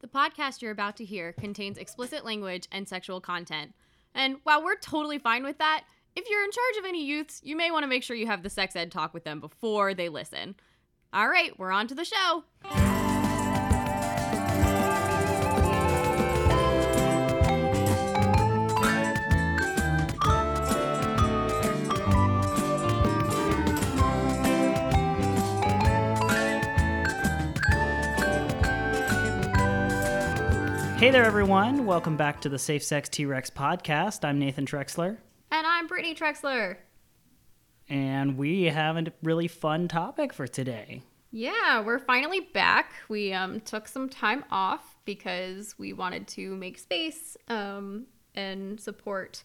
The podcast you're about to hear contains explicit language and sexual content. And while we're totally fine with that, if you're in charge of any youths, you may want to make sure you have the sex ed talk with them before they listen. All right, we're on to the show. Hey there, everyone. Welcome back to the Safe Sex T Rex podcast. I'm Nathan Trexler, And I'm Brittany Trexler. and we have a really fun topic for today. Yeah, we're finally back. We um, took some time off because we wanted to make space um, and support,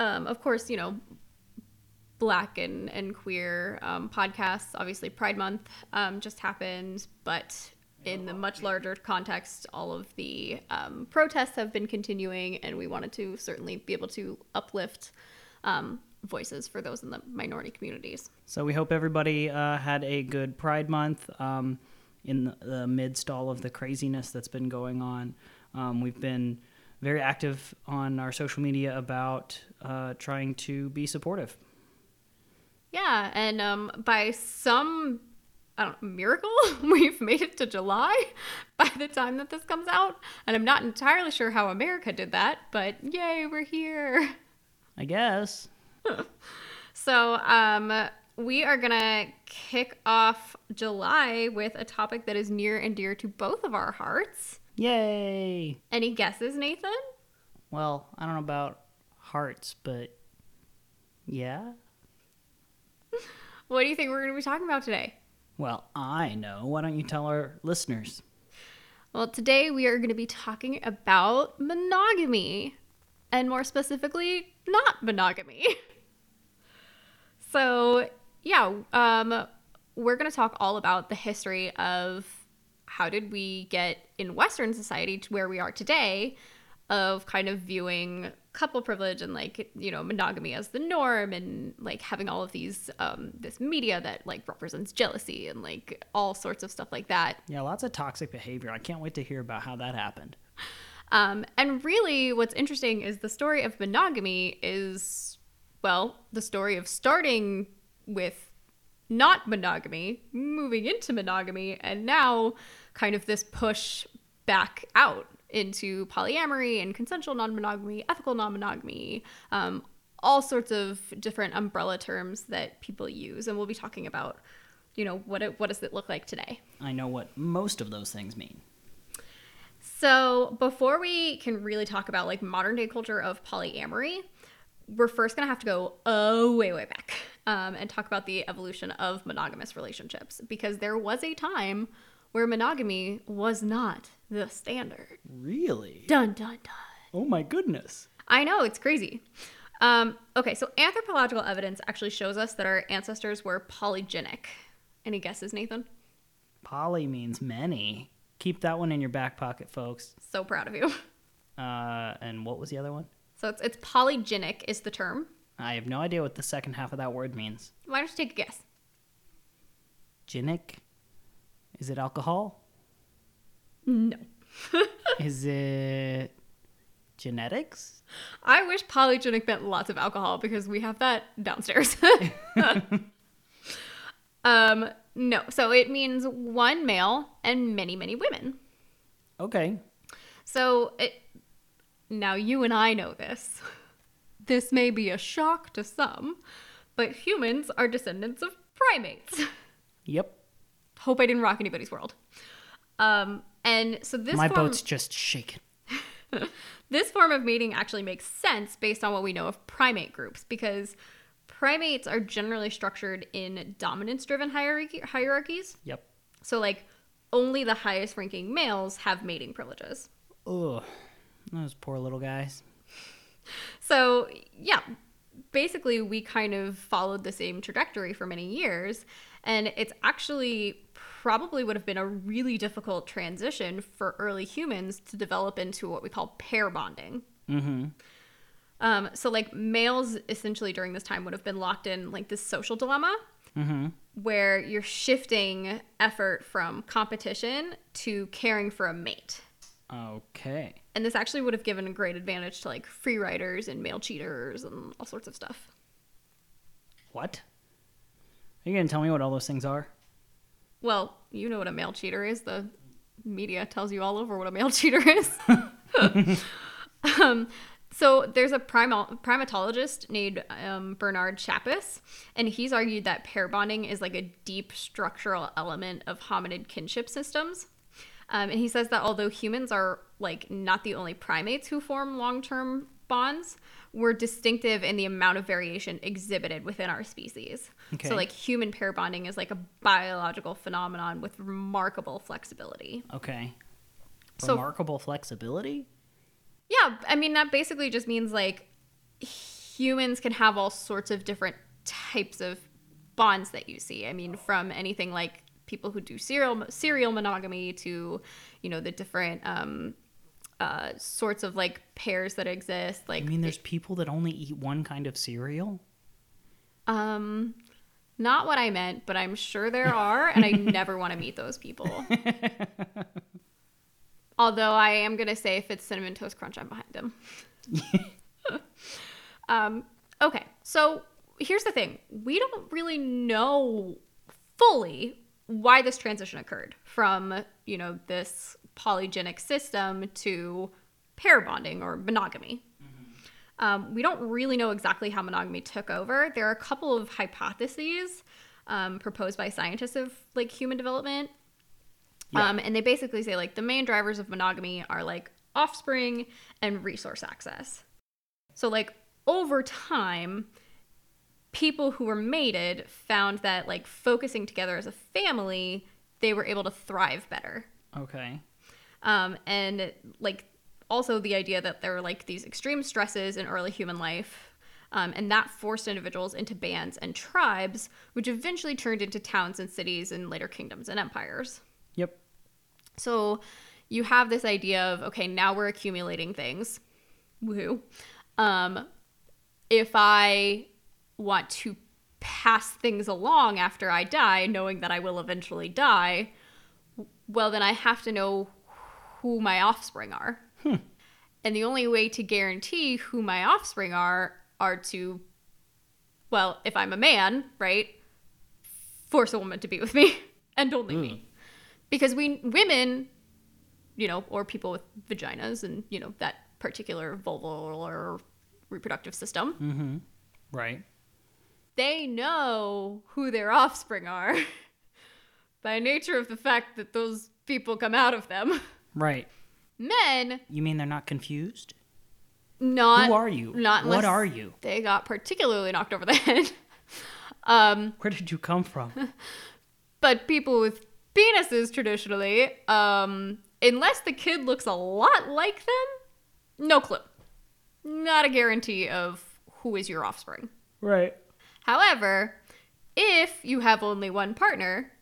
um, of course, you know, black and, and queer um, podcasts. Obviously, Pride Month um, just happened, but in the much larger context, all of the um, protests have been continuing, and we wanted to certainly be able to uplift um, voices for those in the minority communities. So we hope everybody uh, had a good Pride Month um, in the, the midst all of the craziness that's been going on. Um, we've been very active on our social media about uh, trying to be supportive. Yeah, and um, by some I don't know, miracle, we've made it to July by the time that this comes out. And I'm not entirely sure how America did that, but yay, we're here. I guess. So, um, we are going to kick off July with a topic that is near and dear to both of our hearts. Yay! Any guesses, Nathan? Well, I don't know about hearts, but yeah. What do you think we're going to be talking about today? Well, I know. Why don't you tell our listeners? Well, today we are going to be talking about monogamy, and more specifically, not monogamy. so, yeah, um, we're going to talk all about the history of how did we get in Western society to where we are today, of kind of viewing couple privilege and like you know monogamy as the norm and like having all of these um this media that like represents jealousy and like all sorts of stuff like that Yeah, lots of toxic behavior. I can't wait to hear about how that happened. Um, and really, what's interesting is the story of monogamy is, well, the story of starting with not monogamy, moving into monogamy, and now kind of this push back out into polyamory and consensual non monogamy, ethical non monogamy, um, all sorts of different umbrella terms that people use. And we'll be talking about, you know, what, it, what does it look like today. I know what most of those things mean. So, before we can really talk about like modern day culture of polyamory, we're first gonna have to go oh way way back um, and talk about the evolution of monogamous relationships because there was a time where monogamy was not the standard. Really? Dun dun dun. Oh my goodness. I know it's crazy. Um, okay, so anthropological evidence actually shows us that our ancestors were polygenic. Any guesses, Nathan? Poly means many. Keep that one in your back pocket, folks. So proud of you. Uh, and what was the other one? So it's it's polygenic is the term. I have no idea what the second half of that word means. Why don't you take a guess? Genic? Is it alcohol? No. Is it genetics? I wish polygenic meant lots of alcohol because we have that downstairs. um, no. So it means one male and many, many women. Okay. So it now you and I know this. This may be a shock to some, but humans are descendants of primates. Yep. Hope I didn't rock anybody's world. Um, and so this My form- boat's just shaking. This form of mating actually makes sense based on what we know of primate groups because primates are generally structured in dominance driven hierarchy- hierarchies. Yep. So, like, only the highest ranking males have mating privileges. Ugh. Those poor little guys. So, yeah, basically, we kind of followed the same trajectory for many years. And it's actually probably would have been a really difficult transition for early humans to develop into what we call pair bonding. Mm-hmm. Um, so like males essentially during this time would have been locked in like this social dilemma Mm-hmm. where you're shifting effort from competition to caring for a mate. Okay. And this actually would have given a great advantage to like free riders and male cheaters and all sorts of stuff. What? Are you going to tell me what all those things are? Well, you know what a male cheater is. The media tells you all over what a male cheater is. um, so there's a primal, primatologist named um, Bernard Chapais, and he's argued that pair bonding is like a deep structural element of hominid kinship systems. Um, and he says that although humans are like not the only primates who form long-term bonds, we're distinctive in the amount of variation exhibited within our species. Okay. So like human pair bonding is like a biological phenomenon with remarkable flexibility. Okay. So- Remarkable flexibility? Yeah, I mean that basically just means like humans can have all sorts of different types of bonds that you see. I mean, from anything like people who do serial serial monogamy to, you know, the different um, uh, sorts of like pairs that exist. Like, I mean, there's people that only eat one kind of cereal? um, not what I meant, but I'm sure there are, and I never want to meet those people. Although I am gonna say if it's cinnamon toast crunch, I'm behind them. um, okay, so here's the thing: we don't really know fully why this transition occurred from you know this polygenic system to pair bonding or monogamy. Um, we don't really know exactly how monogamy took over. There are a couple of hypotheses um, proposed by scientists of like human development Yeah. um, and they basically say like the main drivers of monogamy are like offspring and resource access. So like over time, people who were mated found that like focusing together as a family, they were able to thrive better. Okay. Um, and like also the idea that there were like these extreme stresses in early human life. Um, and that forced individuals into bands and tribes, which eventually turned into towns and cities and later kingdoms and empires. Yep. So you have this idea of okay, now we're accumulating things. Woohoo. Um, if I want to pass things along after I die, knowing that I will eventually die, well, then I have to know who my offspring are. And the only way to guarantee who my offspring are are to, well, if I'm a man, right, force a woman to be with me and only me hmm. because we women you know or people with vaginas and you know that particular vulval or reproductive system mm-hmm. Right. they know who their offspring are by nature of the fact that those people come out of them Right. Men You mean they're not confused? not Who are you? not what are you? they got particularly knocked over the head um Where did you come from? but people with penises traditionally um unless the kid looks a lot like them no clue not a guarantee of who is your offspring right. however if you have only one partner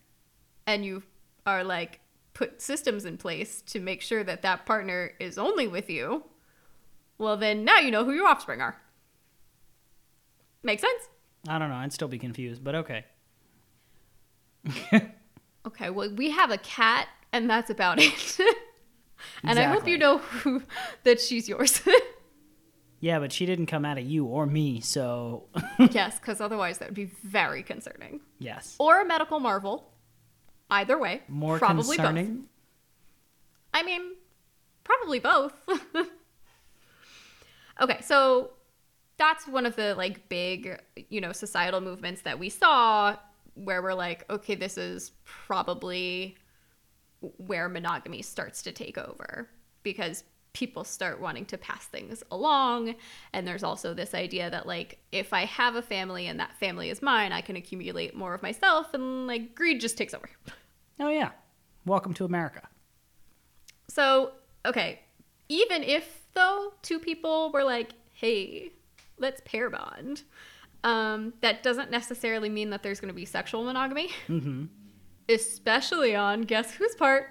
and you are like put systems in place to make sure that that partner is only with you well then now you know who your offspring are make sense I don't know. I'd still be confused, but okay. Okay, well, we have a cat, and that's about it. and I hope you know who, that she's yours. Yeah, but she didn't come out of you or me, so yes, because otherwise that would be very concerning. yes. Or a medical marvel. Either way, More probably both. concerning. I mean, probably both. okay, so that's one of the like big, you know, societal movements that we saw where we're like, okay, this is probably where monogamy starts to take over because people start wanting to pass things along and there's also this idea that like if i have a family and that family is mine i can accumulate more of myself and like greed just takes over Oh yeah. Welcome to America. So, okay, even if though two people were like, "Hey, let's pair bond," um, that doesn't necessarily mean that there's going to be sexual monogamy. Mm-hmm. Especially on guess whose part?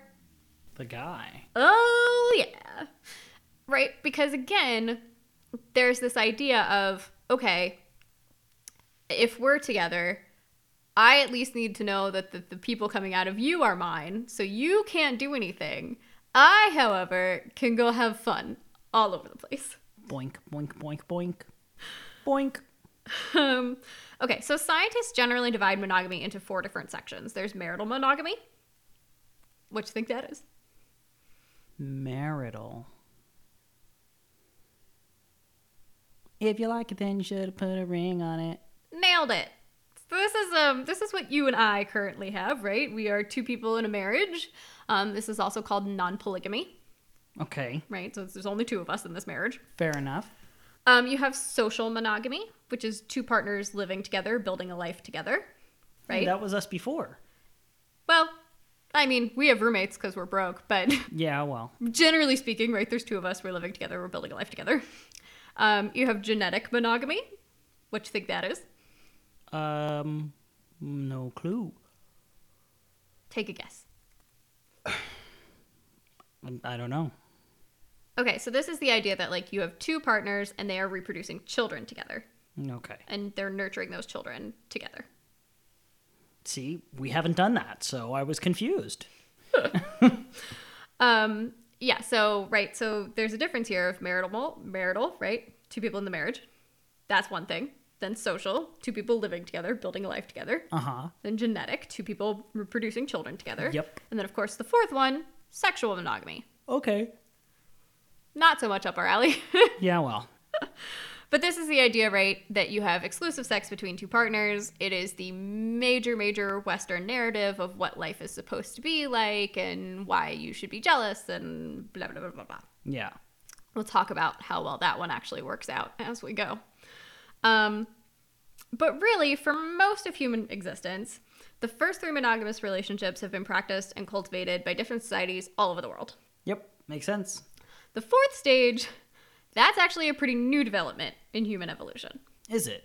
The guy. Oh yeah, right. Because again, there's this idea of okay, if we're together. I at least need to know that the, the people coming out of you are mine, so you can't do anything I, however, can go have fun all over the place. Boink, boink, boink, boink. Boink. Um, okay, so scientists generally divide monogamy into four different sections. There's marital monogamy. What do you think that is? Marital. If you like it, then you should put a ring on it. Nailed it. So this is um this is what you and I currently have, right? We are two people in a marriage. Um, this is also called non-polygamy, Okay, right? So there's only two of us in this marriage. fair enough. Um, you have social monogamy, which is two partners living together, building a life together, right? That was us before. Well, I mean, we have roommates because we're broke, but Yeah, well. generally speaking, right, there's two of us, we're living together, we're building a life together. Um, you have genetic monogamy. What do you think that is? Um, no clue. Take a guess. I don't know. Okay, so this is the idea that like you have two partners and they are reproducing children together Okay. and they're nurturing those children together. See, we haven't done that, so I was confused. Um, yeah, so right, so there's a difference here of marital, marital, right? Two people in the marriage. That's one thing. Then social, two people living together, building a life together. Uh huh. Then genetic, two people reproducing children together. Yep. And then of course the fourth one, sexual monogamy. Okay. Not so much up our alley. Yeah, well. But this is the idea, right, that you have exclusive sex between two partners. It is the major, major Western narrative of what life is supposed to be like and why you should be jealous and blah, blah, blah, blah, blah. Yeah. We'll talk about how well that one actually works out as we go. Um, but really, for most of human existence, the first three monogamous relationships have been practiced and cultivated by different societies all over the world. Yep. Makes sense. The fourth stage, that's actually a pretty new development in human evolution. Is it?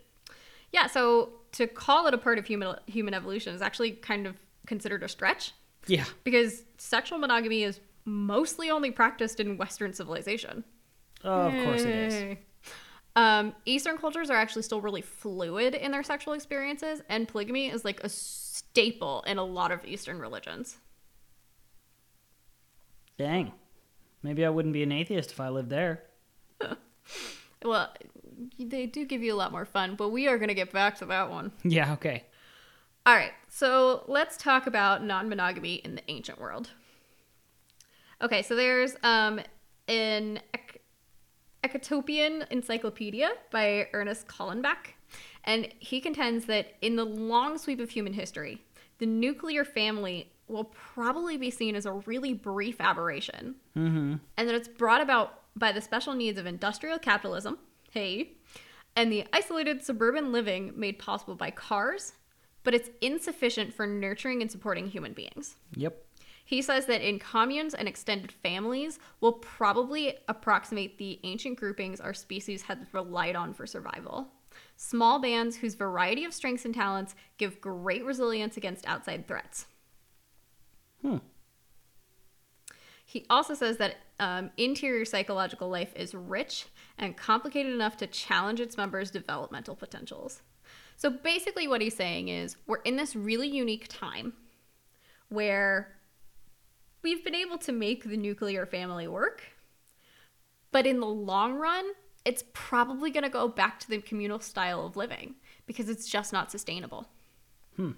Yeah, so to call it a part of human human evolution is actually kind of considered a stretch Yeah. because sexual monogamy is mostly only practiced in Western civilization. Oh, of course it is. Um, Eastern cultures are actually still really fluid in their sexual experiences, and polygamy is like a staple in a lot of Eastern religions. Dang. Maybe I wouldn't be an atheist if I lived there. Well, they do give you a lot more fun, but we are going to get back to that one. Yeah, okay. All right, so let's talk about non monogamy in the ancient world. Okay, so there's um, an Ec- Ecotopian Encyclopedia by Ernest Callenbach, and he contends that in the long sweep of human history, the nuclear family will probably be seen as a really brief aberration, Mm-hmm. and that it's brought about by the special needs of industrial capitalism, hey, and the isolated suburban living made possible by cars, but it's insufficient for nurturing and supporting human beings. Yep. He says that in communes and extended families will probably approximate the ancient groupings our species had relied on for survival. Small bands whose variety of strengths and talents give great resilience against outside threats. Hmm. He also says that um, interior psychological life is rich and complicated enough to challenge its members' developmental potentials. So basically, what he's saying is we're in this really unique time where we've been able to make the nuclear family work, but in the long run, it's probably going to go back to the communal style of living because it's just not sustainable. Hmm.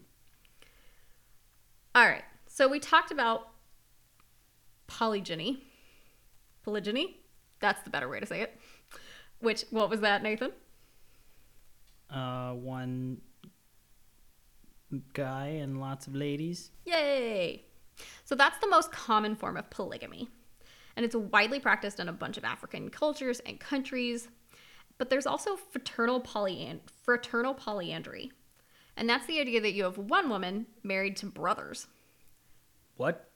All right. So we talked about polygyny. Polygyny? That's the better way to say it. Which, what was that, Nathan? Uh, one guy and lots of ladies. Yay! So that's the most common form of polygamy. And it's widely practiced in a bunch of African cultures and countries. But there's also fraternal, polyand- fraternal polyandry. And that's the idea that you have one woman married to brothers. What?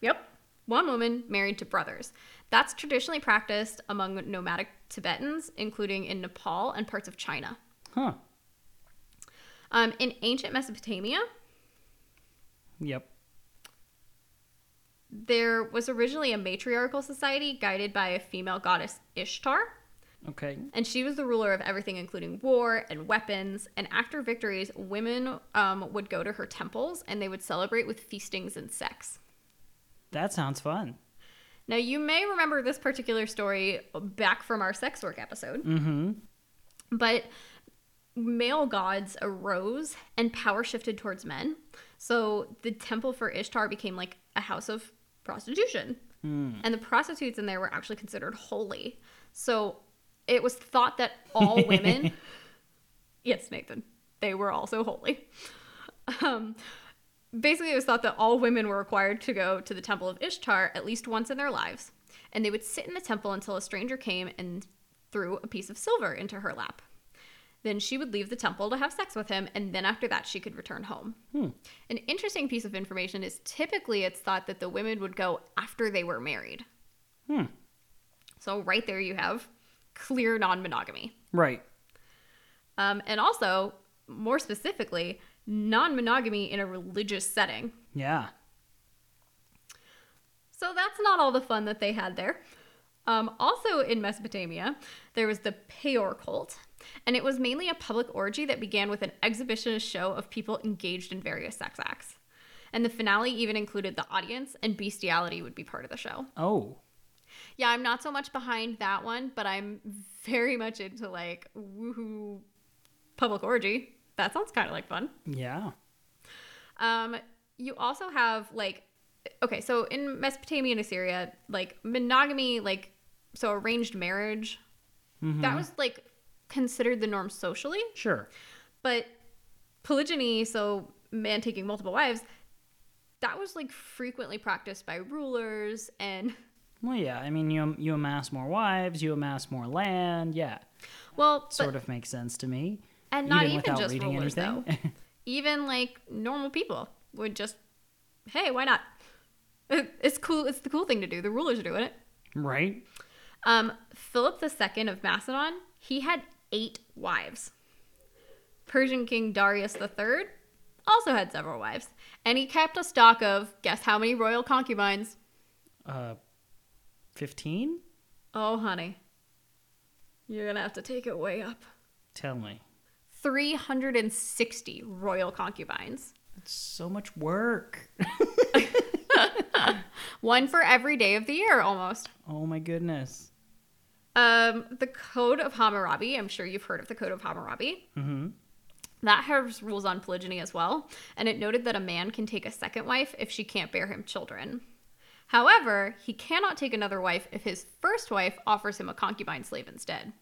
Yep. One woman married to brothers. That's traditionally practiced among nomadic Tibetans, including in Nepal and parts of China. Huh. Um, in ancient Mesopotamia, Yep. there was originally a matriarchal society guided by a female goddess Ishtar, Okay. and she was the ruler of everything, including war and weapons. And after victories, women um, would go to her temples and they would celebrate with feastings and sex. That sounds fun. Now, you may remember this particular story back from our sex work episode, Mm-hmm. but male gods arose and power shifted towards men. So the temple for Ishtar became like a house of prostitution. And the prostitutes in there were actually considered holy. So it was thought that all women, yes, Nathan, they were also holy. Um, basically, it was thought that all women were required to go to the temple of Ishtar at least once in their lives. And they would sit in the temple until a stranger came and threw a piece of silver into her lap. Then she would leave the temple to have sex with him, and then after that, she could return home. An interesting piece of information is typically it's thought that the women would go after they were married. Hmm. So, right there, you have clear non monogamy. Right. Um, and also, more specifically, non monogamy in a religious setting. Yeah. So that's not all the fun that they had there. Um, also in Mesopotamia, there was the Peor cult, and it was mainly a public orgy that began with an exhibitionist show of people engaged in various sex acts. And the finale even included the audience, and bestiality would be part of the show. Oh. Yeah, I'm not so much behind that one, but I'm very much into like woohoo public orgy. That sounds kind of like fun. Yeah. Um, you also have like, okay, so in Mesopotamia and Assyria, like monogamy, like so arranged marriage, that was like considered the norm socially, Sure. but polygyny, so man taking multiple wives, that was like frequently practiced by rulers and Well, yeah. I mean, you you amass more wives, you amass more land. Yeah. well, but, Sort of makes sense to me. And not even, just rulers though. even like normal people would just, hey, why not? It's cool. It's the cool thing to do. The rulers are doing it. right. Um, Philip II of Macedon, he had eight wives. Persian King Darius III also had several wives, and he kept a stock of guess how many royal concubines? Uh, fifteen. Oh, honey, you're gonna have to take it way up. Tell me. 360 royal concubines. That's so much work. One for every day of the year, almost. Oh my goodness. Um, the Code of Hammurabi, I'm sure you've heard of the Code of Hammurabi. Mm-hmm. That has rules on polygyny as well, and it noted that a man can take a second wife if she can't bear him children. However, he cannot take another wife if his first wife offers him a concubine slave instead.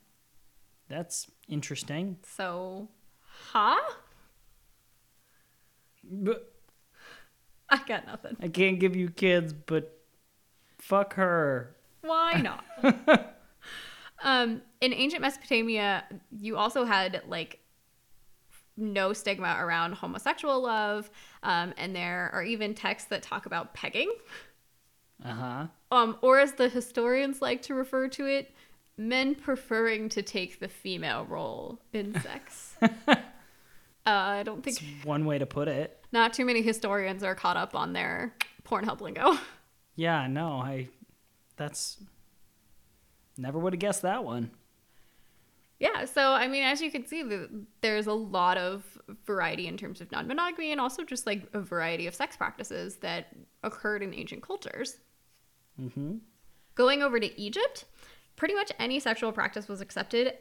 That's interesting. So, huh? But I got nothing. I can't give you kids, but fuck her. Why not? um, in ancient Mesopotamia, you also had like no stigma around homosexual love, um, and there are even texts that talk about pegging. Uh huh. um, or as the historians like to refer to it, men preferring to take the female role in sex. uh, I don't think It's one way to put it. not too many historians are caught up on their Pornhub lingo. Yeah, no, I. That's. Never would have guessed that one. yeah, so I mean, as you can see, there's a lot of variety in terms of non monogamy and also just like a variety of sex practices that occurred in ancient cultures. Mm-hmm. Going over to Egypt, pretty much any sexual practice was accepted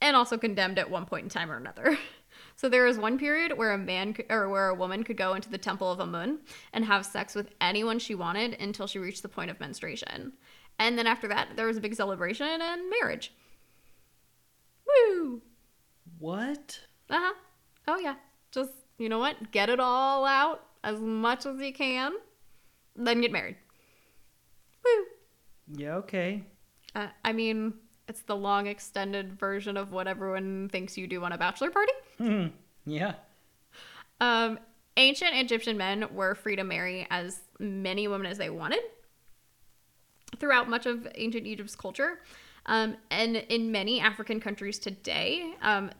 and also condemned at one point in time or another. So there was one period where a man c- or where a woman could go into the temple of Amun and have sex with anyone she wanted until she reached the point of menstruation. And then after that, there was a big celebration and marriage. Woo! What? Uh-huh. Oh yeah. Just, you know what? Get it all out as much as you can, then get married. Woo! Yeah, okay. Uh, I mean, it's the long extended version of what everyone thinks you do on a bachelor party. Hmm. Yeah. Um, ancient Egyptian men were free to marry as many women as they wanted throughout much of ancient Egypt's culture. Um, and in many African countries today, um,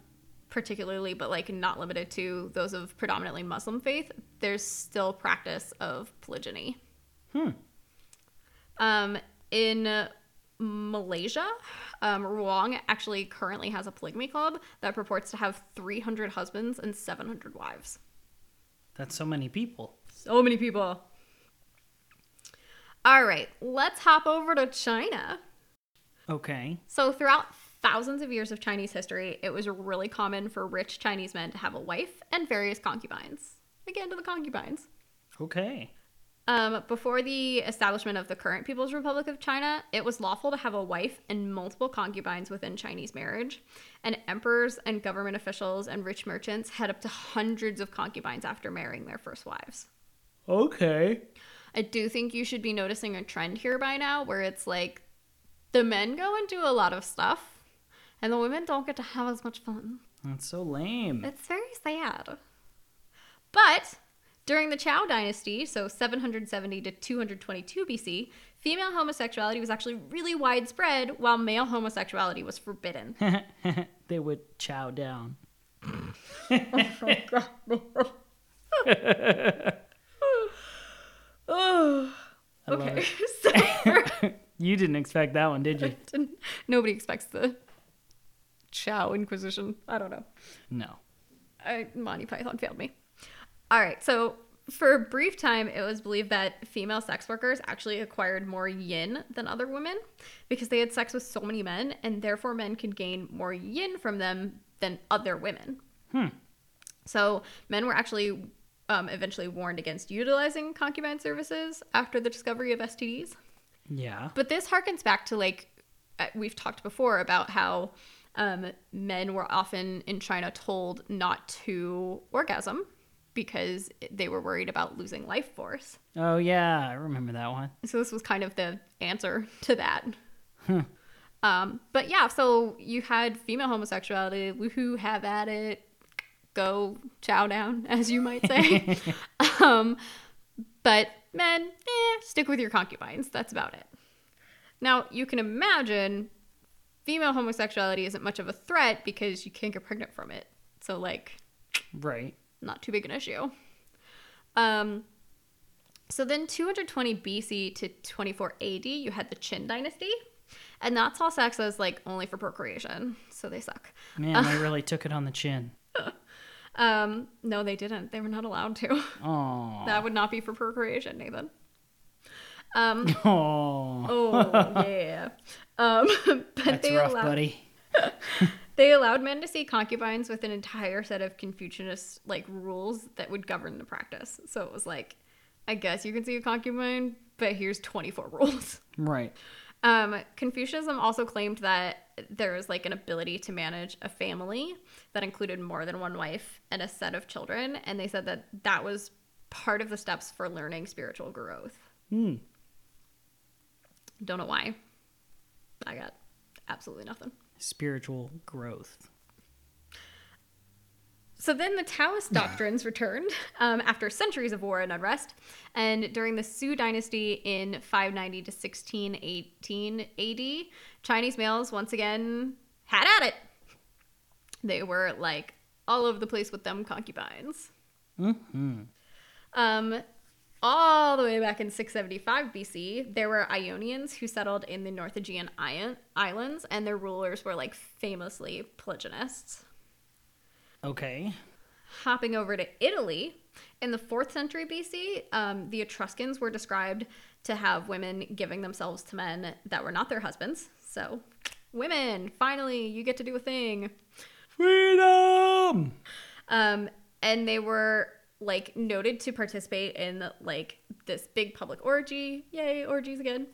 particularly, but like not limited to those of predominantly Muslim faith, there's still practice of polygyny. Hmm. Um, in Malaysia, um, Ruang actually currently has a polygamy club that purports to have 300 husbands and 700 wives. That's so many people. So many people. All right, let's hop over to China. Okay. So, throughout thousands of years of Chinese history, it was really common for rich Chinese men to have a wife and various concubines. Again, to the concubines. Okay. Um, before the establishment of the current People's Republic of China, it was lawful to have a wife and multiple concubines within Chinese marriage. And emperors and government officials and rich merchants had up to hundreds of concubines after marrying their first wives. Okay. I do think you should be noticing a trend here by now where it's like the men go and do a lot of stuff and the women don't get to have as much fun. That's so lame. It's very sad. But during the Chao dynasty, so 770 to 222 BC, female homosexuality was actually really widespread while male homosexuality was forbidden. they would chow down. oh, okay. so You didn't expect that one, did you? nobody expects the Chao Inquisition. I don't know. No. I, Monty Python failed me. All right, so for a brief time, it was believed that female sex workers actually acquired more yin than other women because they had sex with so many men, and therefore men could gain more yin from them than other women. Hmm. So men were actually um, eventually warned against utilizing concubine services after the discovery of STDs. Yeah. But this harkens back to like uh, we've talked before about how um, men were often in China told not to orgasm because they were worried about losing life force. Oh yeah, I remember that one. So this was kind of the answer to that. Um, but yeah, so you had female homosexuality. Woohoo, have at it. Go chow down, as you might say. um, but men, eh, stick with your concubines. That's about it. Now, you can imagine female homosexuality isn't much of a threat because you can't get pregnant from it. So, like, Right. Not too big an issue. Um, so then 220 BC to 24 AD, you had the Qin dynasty, and that saw sex as like only for procreation, so they suck. Man, they really took it on the chin. Um, no, they didn't. They were not allowed to. Oh. that would not be for procreation, Nathan. Um, Oh. oh yeah. Um, but That's they rough, allowed buddy. They allowed men to see concubines with an entire set of Confucianist like rules that would govern the practice. So it was like, I guess you can see a concubine, but here's 24 rules. Right. Um, Confucianism also claimed that there was like an ability to manage a family that included more than one wife and a set of children, and they said that that was part of the steps for learning spiritual growth. Hmm. Don't know why. I got absolutely nothing. Spiritual growth. So then the Taoist doctrines returned um, after centuries of war and unrest. And during the Sui dynasty in 590 to 1618 AD, Chinese males once again had at it. They were like all over the place with them concubines. Mm-hmm. Um, all the way back in 675 BC, there were Ionians who settled in the North Aegean Islands, and their rulers were like famously polygynists. Okay. Hopping over to Italy, in the 4th century BC, um, the Etruscans were described to have women giving themselves to men that were not their husbands. So, women, finally, you get to do a thing. Freedom. Um, and they were like noted to participate in like this big public orgy. Yay, orgies again.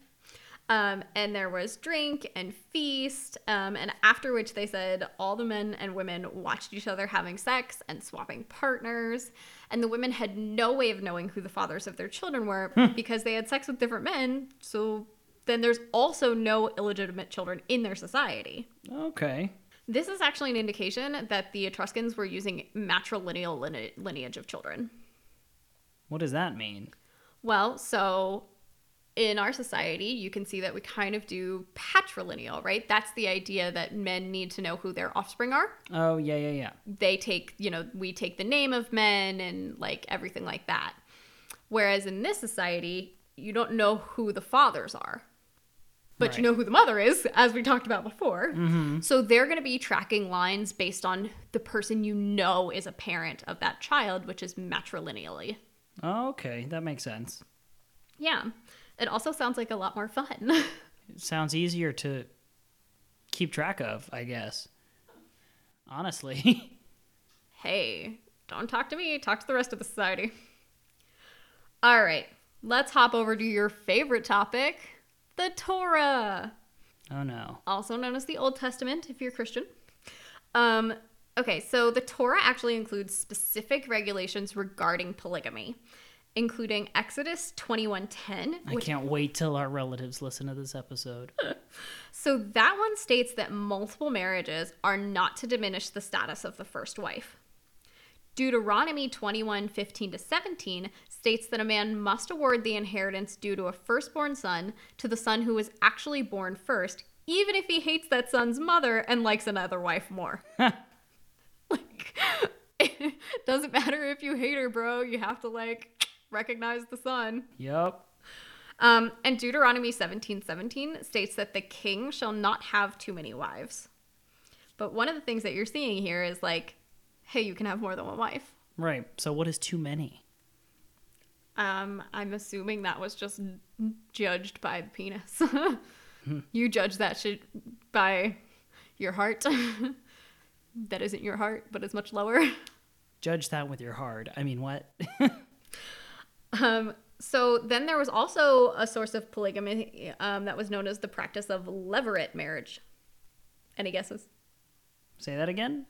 Um, and there was drink and feast. Um, and after which they said all the men and women watched each other having sex and swapping partners. And the women had no way of knowing who the fathers of their children were because they had sex with different men. So then there's also no illegitimate children in their society. Okay. This is actually an indication that the Etruscans were using matrilineal line- lineage of children. What does that mean? Well, so in our society, you can see that we kind of do patrilineal, right? That's the idea that men need to know who their offspring are. Oh yeah, yeah, yeah. They take, you know, we take the name of men and like everything like that. Whereas in this society, you don't know who the fathers are. But you know who the mother is, as we talked about before. Mm-hmm. So they're going to be tracking lines based on the person you know is a parent of that child, which is matrilineally. Okay, that makes sense. Yeah. It also sounds like a lot more fun. It sounds easier to keep track of, I guess. Honestly. hey, don't talk to me, talk to the rest of the society. All right, let's hop over to your favorite topic the Torah, oh no. also known as the Old Testament if you're Christian. Um, okay, so the Torah actually includes specific regulations regarding polygamy, including Exodus 21:10, I can't wait till our relatives listen to this episode. So that one states that multiple marriages are not to diminish the status of the first wife. Deuteronomy 21 15 to 17 states that a man must award the inheritance due to a firstborn son to the son who was actually born first, even if he hates that son's mother and likes another wife more. like, it doesn't matter if you hate her, bro. You have to, like, recognize the son. Yep. Um, and Deuteronomy 17 17 states that the king shall not have too many wives. But one of the things that you're seeing here is like, hey, you can have more than one wife. Right. So what is too many? Um, I'm assuming that was just judged by the penis. you judge that shit by your heart. that isn't your heart, but it's much lower. Judge that with your heart. I mean, what? Um, so then there was also a source of polygamy um, that was known as the practice of leveret marriage. Any guesses? Say that again?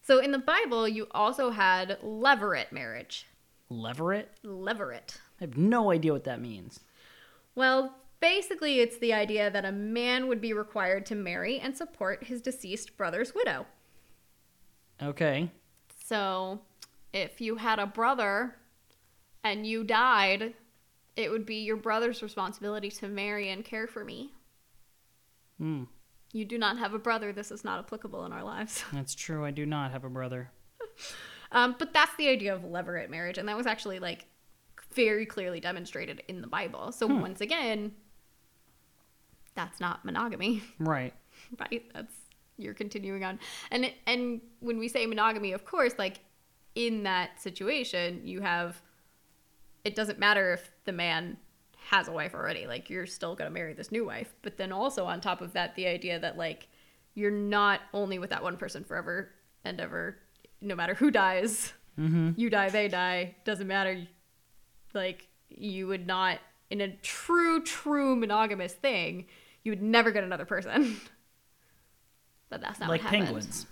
So in the Bible, you also had leveret marriage. Leverett? Levirate. I have no idea what that means. Well, basically, it's the idea that a man would be required to marry and support his deceased brother's widow. Okay. So if you had a brother and you died, it would be your brother's responsibility to marry and care for me. Hmm. You do not have a brother. This is not applicable in our lives. That's true. I do not have a brother. Um, but that's the idea of levirate marriage, and that was actually like very clearly demonstrated in the Bible. So once again, that's not monogamy, Right. right? That's you're continuing on, and and when we say monogamy, of course, like in that situation, you have. It doesn't matter if the man has a wife already; like you're still gonna marry this new wife. But then also on top of that, the idea that like you're not only with that one person forever and ever, no matter who dies. Mm-hmm. you die, they die, doesn't matter. Like, you would not, in a true, true monogamous thing, you would never get another person. but that's not Like penguins.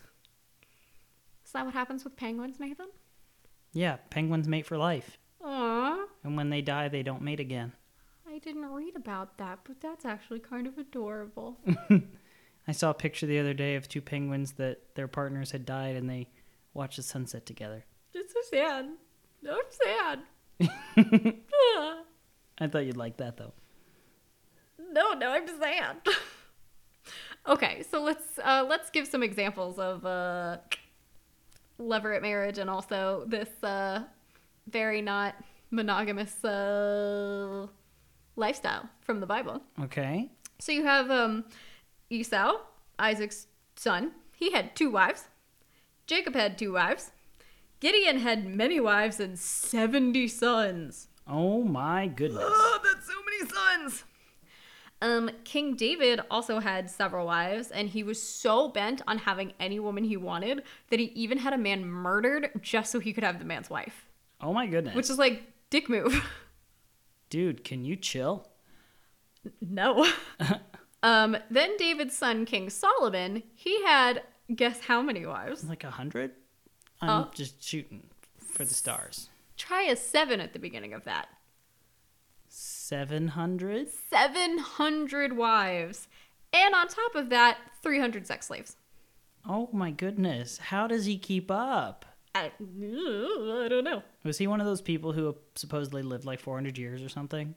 Is that what happens with penguins, Nathan? Yeah, penguins mate for life. Aww. And when they die, they don't mate again. I didn't read about that, but that's actually kind of adorable. I saw a picture the other day of two penguins that their partners had died and they watched the sunset together. it's so sad. No, I'm sad. I thought you'd like that though. No, no, I'm just sad. okay, so let's uh, let's give some examples of uh, levirate marriage and also this uh, very not monogamous uh, lifestyle from the Bible. Okay. So you have um, Esau, Isaac's son. He had two wives. Jacob had two wives. Gideon had many wives and seventy sons. Oh my goodness. Oh, that's so many sons. Um, King David also had several wives, and he was so bent on having any woman he wanted that he even had a man murdered just so he could have the man's wife, Oh my goodness. which is like dick move. Dude, can you chill? no. um, then David's son, King Solomon, he had guess how many wives? Like a hundred? I'm Oh. just shooting for the stars. Try a seven at the beginning of that. Seven hundred? 700 wives. And on top of that, 300 sex slaves. Oh my goodness. How does he keep up? I, I don't know. Was he one of those people who supposedly lived like 400 years or something?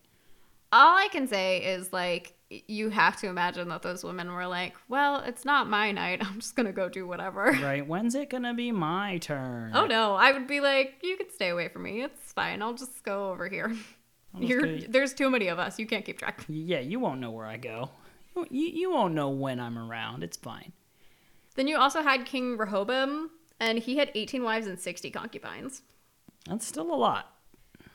All I can say is like you have to imagine that those women were like, "Well, it's not my night. I'm just gonna go do whatever." Right. When's it gonna be my turn? Oh no, I would be like, "You can stay away from me. It's fine. I'll just go over here." Go- there's too many of us. You can't keep track. Yeah, you won't know where I go. You, you, you won't know when I'm around. It's fine. Then you also had King Rehoboam, and he had 18 wives and 60 concubines. That's still a lot.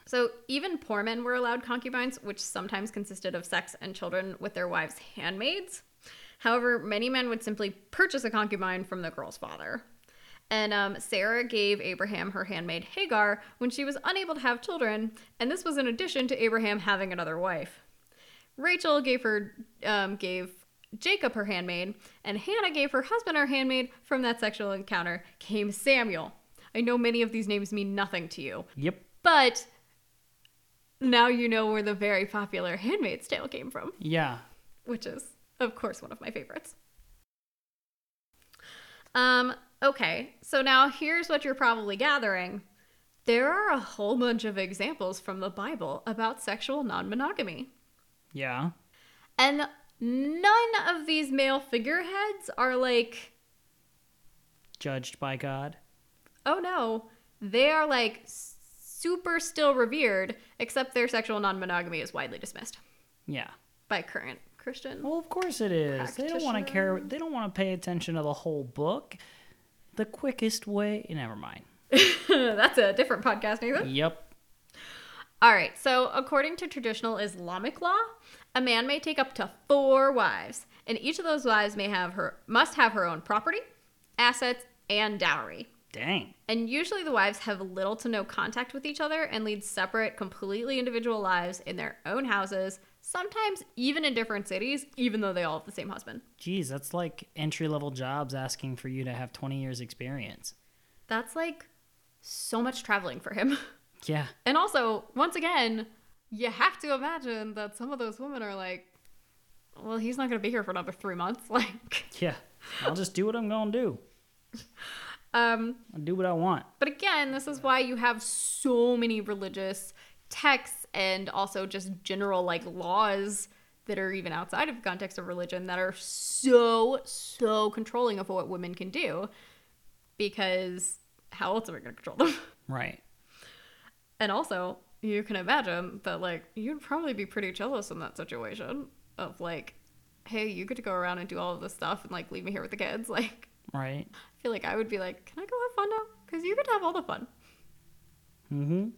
So even poor men were allowed concubines, which sometimes consisted of sex and children with their wives' handmaids. However, many men would simply purchase a concubine from the girl's father. And um, Sarah gave Abraham her handmaid Hagar when she was unable to have children, and this was in addition to Abraham having another wife. Rachel gave her um, gave Jacob her handmaid, and Hannah gave her husband her handmaid. From that sexual encounter came Samuel. I know many of these names mean nothing to you, Yep. but now you know where the very popular Handmaid's Tale came from, Yeah. which is, of course, one of my favorites. Um, okay, so now here's what you're probably gathering. There are a whole bunch of examples from the Bible about sexual non monogamy. Yeah. And none of these male figureheads are like, Judged by God. oh no, they are like super still revered, except their sexual non monogamy is widely dismissed Yeah. by current Christian. Well, of course it is. They don't want to care. They don't want to pay attention to the whole book. The quickest way. Never mind. That's a different podcast, Nathan. Yep. All right, so according to traditional Islamic law, a man may take up to four wives, and each of those wives may have her must have her own property, assets, and dowry. Dang. And usually the wives have little to no contact with each other and lead separate, completely individual lives in their own houses, sometimes even in different cities, even though they all have the same husband. Geez, that's like entry level jobs asking for you to have 20 years experience. That's like so much traveling for him. Yeah. And also, once again, you have to imagine that some of those women are like, well, he's not going to be here for another three months. Like, Yeah. I'll just do what I'm going to do. um, I'll do what I want. but again, this is why you have so many religious texts and also just general like laws that are even outside of the context of religion that are so so controlling of what women can do because how else are we going to control them? Right. And also, you can imagine that like you'd probably be pretty jealous in that situation of like, hey, you get to go around and do all of this stuff and like leave me here with the kids. Like, Right. I feel like I would be like, can I go have fun now? Because you get to have all the fun. Mm-hmm.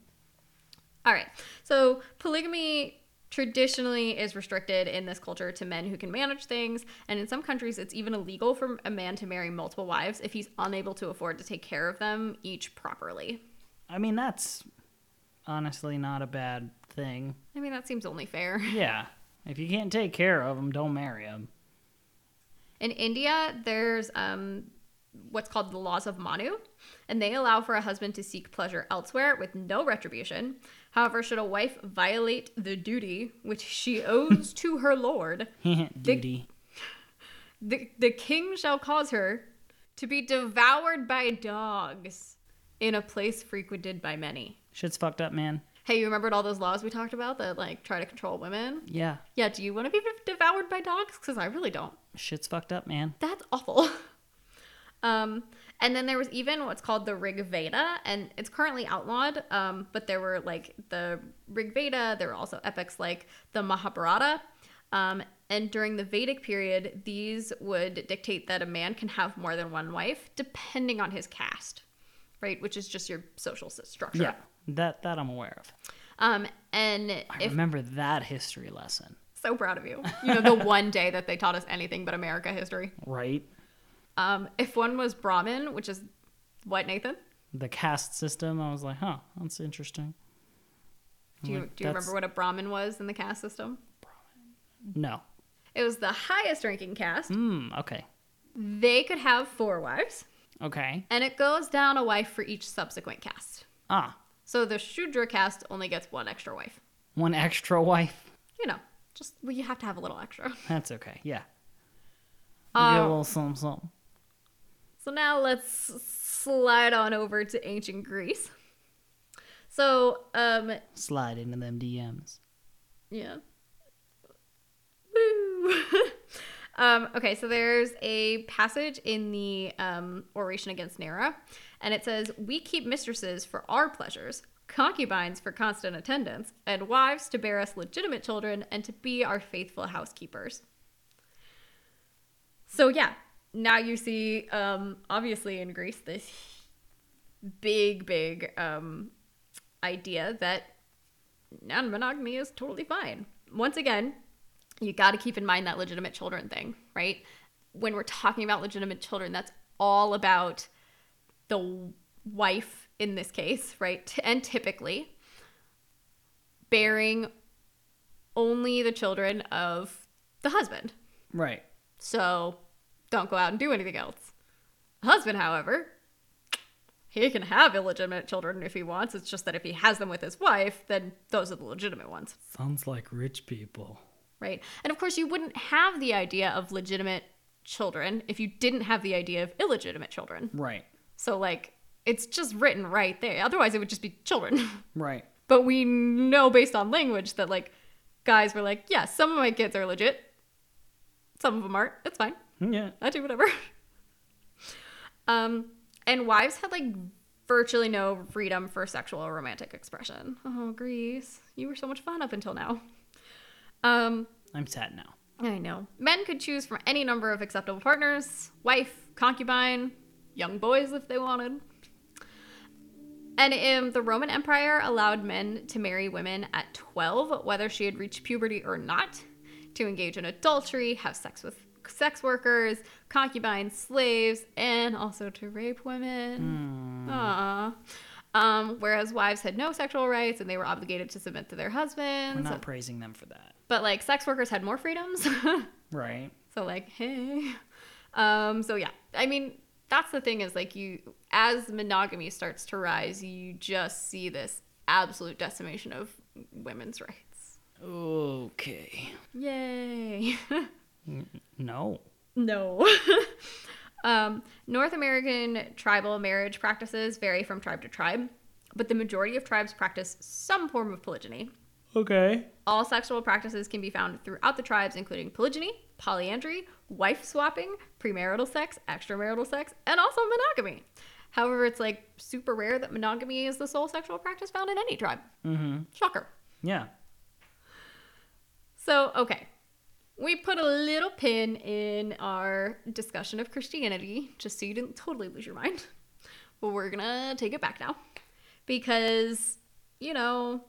All right. So polygamy traditionally is restricted in this culture to men who can manage things, and in some countries, it's even illegal for a man to marry multiple wives if he's unable to afford to take care of them each properly. I mean, that's honestly not a bad thing. I mean, that seems only fair. Yeah. If you can't take care of them, don't marry them. In India, there's um, what's called the laws of Manu, and they allow for a husband to seek pleasure elsewhere with no retribution. However, should a wife violate the duty which she owes to her lord, Duty. the, the king shall cause her to be devoured by dogs in a place frequented by many. Shit's fucked up, man. Hey, you remembered all those laws we talked about that like try to control women? Yeah. Yeah, do you want to be devoured by dogs? Because I really don't. Shit's fucked up, man. That's awful. um, and then there was even what's called the Rig Veda, and it's currently outlawed. Um, but there were like the Rig Veda. There were also epics like the Mahabharata. Um, and during the Vedic period, these would dictate that a man can have more than one wife, depending on his caste, right? Which is just your social structure. Yeah. That that I'm aware of. Um, and I if remember that history lesson. So proud of you, you know, the one day that they taught us anything but America history. Right? Um, if one was Brahmin, which is what Nathan? The caste system, I was like, huh, that's interesting. Do you, like, do you that's- remember what a Brahmin was in the caste system? Brahmin. No. It was the highest ranking caste. Hmm, okay. They could have four wives, Okay. and it goes down a wife for each subsequent caste. Ah, So the Shudra caste only gets one extra wife. one extra wife. You know, just well, you have to have a little extra. That's okay. Yeah. Uh, Get a little something, something. So now let's slide on over to ancient Greece. So, um, Slide into them DMs. Yeah. Woo. um, okay, so there's a passage in the um, Oration Against Neaera, and it says, We keep mistresses for our pleasures, concubines for constant attendance, and wives to bear us legitimate children and to be our faithful housekeepers. So, yeah, now you see, um, obviously in Greece, this big, big um, idea that non monogamy is totally fine. Once again, you got to keep in mind that legitimate children thing, right? When we're talking about legitimate children, that's all about the wife in this case, right? And typically bearing only the children of the husband. Right. So don't go out and do anything else. Husband, however, he can have illegitimate children if he wants. It's just that if he has them with his wife, then those are the legitimate ones, Sounds like rich people. right? And of course, you wouldn't have the idea of legitimate children if you didn't have the idea of illegitimate children. Right. So, like, it's just written right there. Otherwise, it would just be children. Right. but we know based on language that, like, guys were like, yeah, some of my kids are legit, some of them aren't. It's fine. Yeah. I do whatever. um, and wives had like virtually no freedom for sexual or romantic expression. Oh, Greece, you were so much fun up until now. Um, I'm sad now. I know. Men could choose from any number of acceptable partners wife, concubine, young boys if they wanted. And um, the Roman Empire allowed men to marry women at 12, whether she had reached puberty or not, to engage in adultery, have sex with sex workers, concubines, slaves, and also to rape women. Aww. Um, whereas wives had no sexual rights and they were obligated to submit to their We're husbands. not praising them for that. But like sex workers had more freedoms. Right. So like, hey. Um, so yeah. I mean, that's the thing is like you as monogamy starts to rise, you just see this absolute decimation of women's rights. Okay. Yay. No. no. um, North American tribal marriage practices vary from tribe to tribe, but the majority of tribes practice some form of polygyny. Okay. All sexual practices can be found throughout the tribes, including polygyny, polyandry, wife swapping, premarital sex, extramarital sex, and also monogamy. However, it's like super rare that monogamy is the sole sexual practice found in any tribe. Mm-hmm. Shocker. Yeah. So, okay. We put a little pin in our discussion of Christianity just so you didn't totally lose your mind. But we're going to take it back now. Because, you know,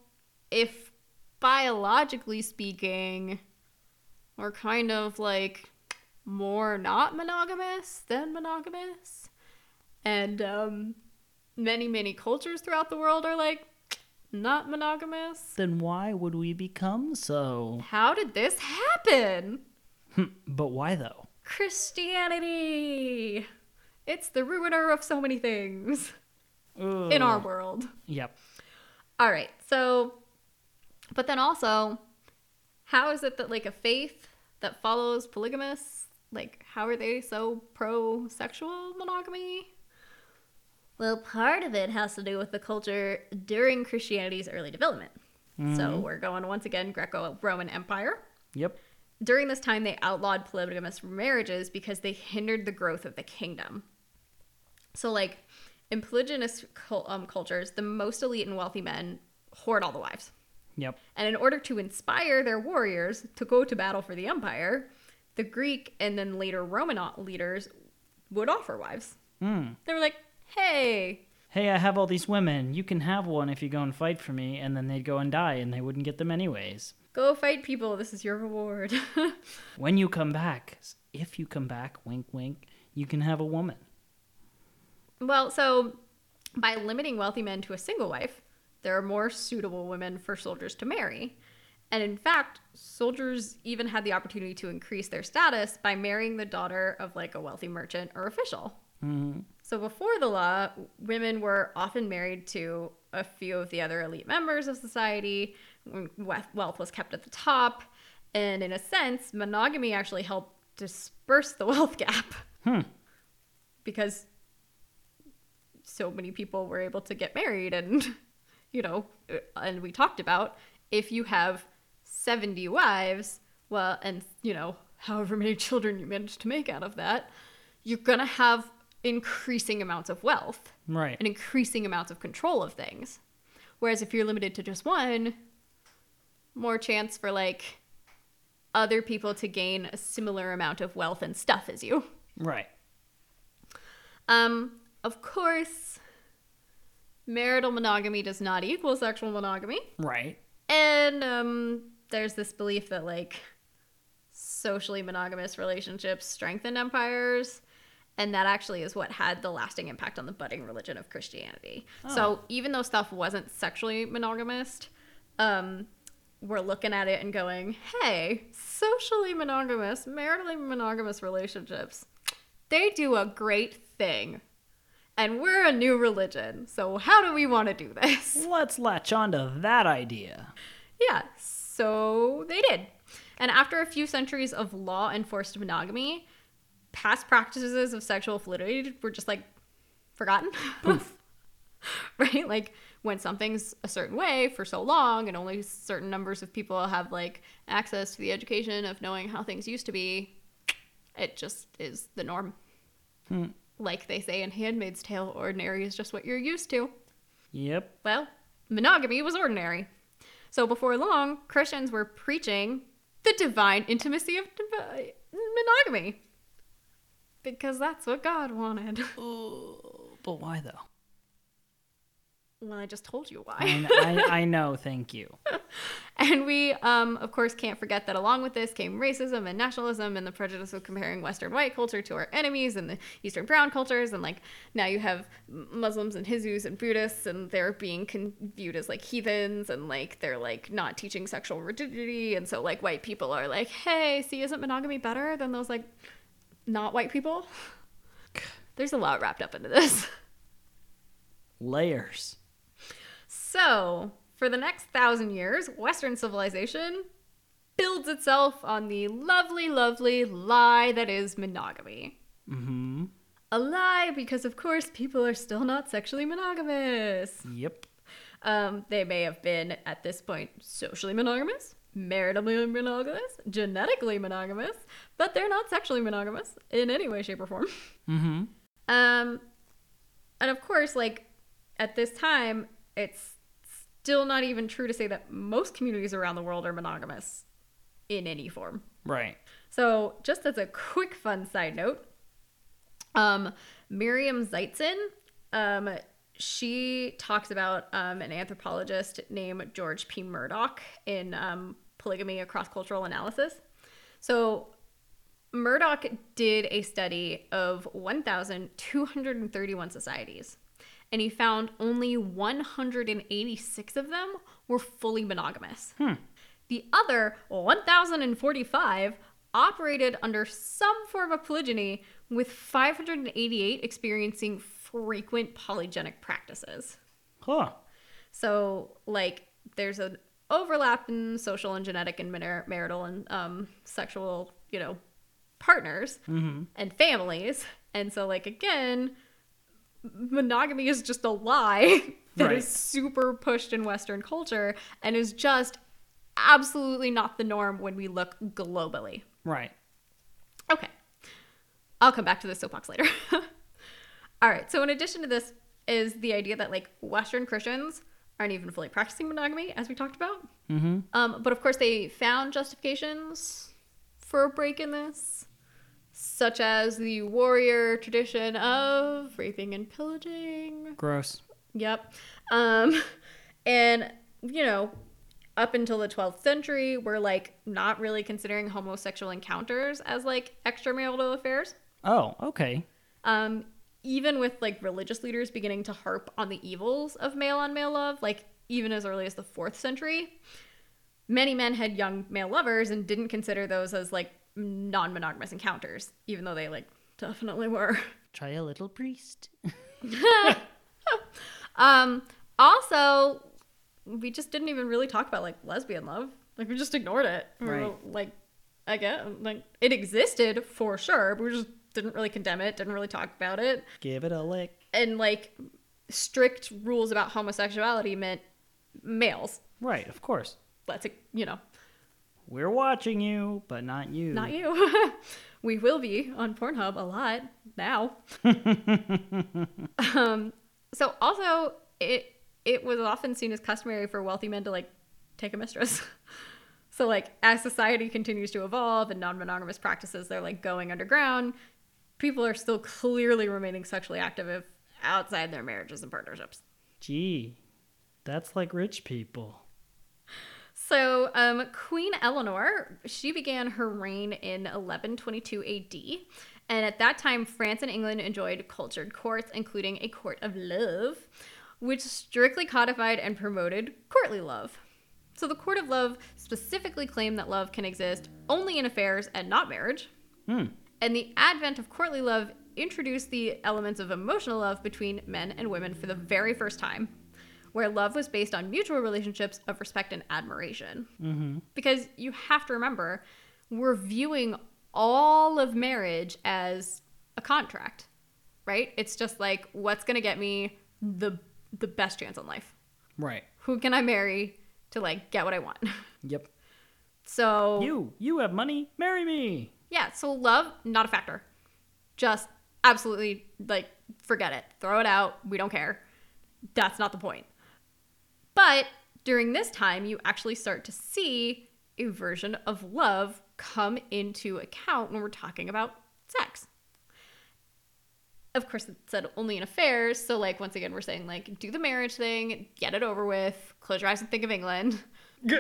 if biologically speaking, we're kind of like more not monogamous than monogamous. And um, many, many cultures throughout the world are like not monogamous. Then why would we become so? How did this happen? But why though? Christianity. It's the ruiner of so many things in our world. Yep. All right. So, but then also, how is it that like a faith that follows polygamists, like how are they so pro sexual monogamy? Well, part of it has to do with the culture during Christianity's early development. So we're going once again Greco Roman Empire. Yep. During this time, they outlawed polygamous marriages because they hindered the growth of the kingdom. So, like in polygynous um, cultures, the most elite and wealthy men hoard all the wives. Yep. And in order to inspire their warriors to go to battle for the empire, the Greek and then later Roman leaders would offer wives. Hmm. They were like, hey, Hey, I have all these women. You can have one if you go and fight for me, and then they'd go and die, and they wouldn't get them anyways. go fight people. This is your reward. When you come back, if you come back, wink, wink, you can have a woman. Well, so by limiting wealthy men to a single wife, there are more suitable women for soldiers to marry. And in fact, soldiers even had the opportunity to increase their status by marrying the daughter of like a wealthy merchant or official. hmm So before the law, women were often married to a few of the other elite members of society. Wealth was kept at the top. And in a sense, monogamy actually helped disperse the wealth gap Hmm. because so many people were able to get married and you know and we talked about if you have 70 wives well and you know however many children you manage to make out of that you're going to have increasing amounts of wealth Right. and increasing amounts of control of things whereas if you're limited to just one more chance for like other people to gain a similar amount of wealth and stuff as you Right. um, of course, marital monogamy does not equal sexual monogamy. Right. And um, there's this belief that like socially monogamous relationships strengthen empires. And that actually is what had the lasting impact on the budding religion of Christianity. So even though stuff wasn't sexually monogamous, um, we're looking at it and going, hey, socially monogamous, maritally monogamous relationships, they do a great thing. And we're a new religion. So how do we want to do this? Let's latch onto that idea. Yeah, so they did. And after a few centuries of law enforced monogamy, past practices of sexual fluidity were just like forgotten. right? Like when something's a certain way for so long and only certain numbers of people have like access to the education of knowing how things used to be, it just is the norm. Hmm. Like they say in Handmaid's Tale, ordinary is just what you're used to. Yep. Well, monogamy was ordinary. So before long, Christians were preaching the divine intimacy of monogamy. Because that's what God wanted. But why though? Well, I just told you why. I, I, I know, thank you. And we, um, of course, can't forget that along with this came racism and nationalism and the prejudice of comparing Western white culture to our enemies and the Eastern brown cultures. And like now you have Muslims and Hindus and Buddhists, and they're being con- viewed as like heathens and like they're like not teaching sexual rigidity. And so like white people are like, hey, see, isn't monogamy better than those like not white people? There's a lot wrapped up into this. Layers. So, for the next thousand years, Western civilization builds itself on the lovely, lovely lie that is monogamy. Mm-hmm. A lie because, of course, people are still not sexually monogamous. Yep. Um, they may have been, at this point, socially monogamous, maritally monogamous, genetically monogamous, but they're not sexually monogamous in any way, shape, or form. Mm-hmm. Um, and of course, like at this time, it's still not even true to say that most communities around the world are monogamous in any form. Right. So, just as a quick fun side note, um, Miriam Zeitzen, um, she talks about um, an anthropologist named George P. Murdock in um, Polygamy: A Cross-Cultural Analysis. So, Murdock did a study of 1,231 societies, and he found only 186 of them were fully monogamous. The other 1,045 operated under some form of polygyny, with 588 experiencing frequent polygenic practices. Huh. So, like, there's an overlap in social and genetic and mar- marital and um, sexual, you know, partners and families. And so, like, again, monogamy is just a lie that is Right. super pushed in Western culture and is just absolutely not the norm when we look globally. Right. Okay. I'll come back to the soapbox later. All right. So, in addition to this, is the idea that like Western Christians aren't even fully practicing monogamy, as we talked about. Mm-hmm. Um, but of course, they found justifications for a break in this, such as the warrior tradition of raping and pillaging. Gross. Yep. Um, and, you know, up until the 12th century, we're like not really considering homosexual encounters as like extramarital affairs. Oh, okay. Um, even with like religious leaders beginning to harp on the evils of male on male love, like even as early as the fourth century, many men had young male lovers and didn't consider those as like non monogamous encounters, even though they like definitely were. Try a little priest. Um, also, we just didn't even really talk about like lesbian love. Like we just ignored it. We were, Right. like, again, like it existed for sure, but we just didn't really condemn it. Didn't really talk about it. Give it a lick. And like strict rules about homosexuality meant males. Right, of course. Let's you know, We're watching you, but not you. not you. we will be on Pornhub a lot now. um, so also it it was often seen as customary for wealthy men to like take a mistress. so like as society continues to evolve and non-monogamous practices they're like going underground, people are still clearly remaining sexually active if outside their marriages and partnerships. Gee, that's like rich people. So, um, Queen Eleanor, she began her reign in 1122 AD. And at that time, France and England enjoyed cultured courts, including a court of love, which strictly codified and promoted courtly love. So, the court of love specifically claimed that love can exist only in affairs and not marriage. Hmm. And the advent of courtly love introduced the elements of emotional love between men and women for the very first time, where love was based on mutual relationships of respect and admiration. Mm-hmm. Because you have to remember, we're viewing all of marriage as a contract, right? It's just like, what's going to get me the the best chance in life? Right. Who can I marry to like get what I want? Yep. So You, you have money. Marry me. Yeah, so love, not a factor. Just absolutely like forget it. Throw it out. We don't care. That's not the point. But during this time, you actually start to see a version of love come into account when we're talking about sex. Of course, it said only in affairs. So, like, once again, we're saying, like, do the marriage thing, get it over with, close your eyes and think of England.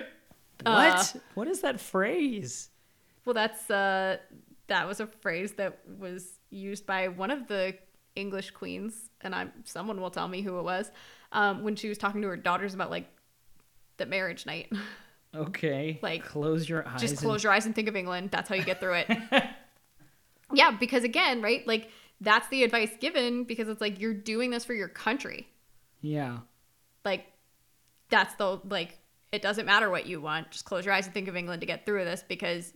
What? Uh, what is that phrase? Well, that's uh, that was a phrase that was used by one of the English queens, and I'm someone will tell me who it was, um, when she was talking to her daughters about like the marriage night. Okay. Like, close your eyes. Just and- close your eyes and think of England. That's how you get through it. yeah, because again, right? Like that's the advice given because it's like you're doing this for your country. Yeah. Like that's the like it doesn't matter what you want. Just close your eyes and think of England to get through this because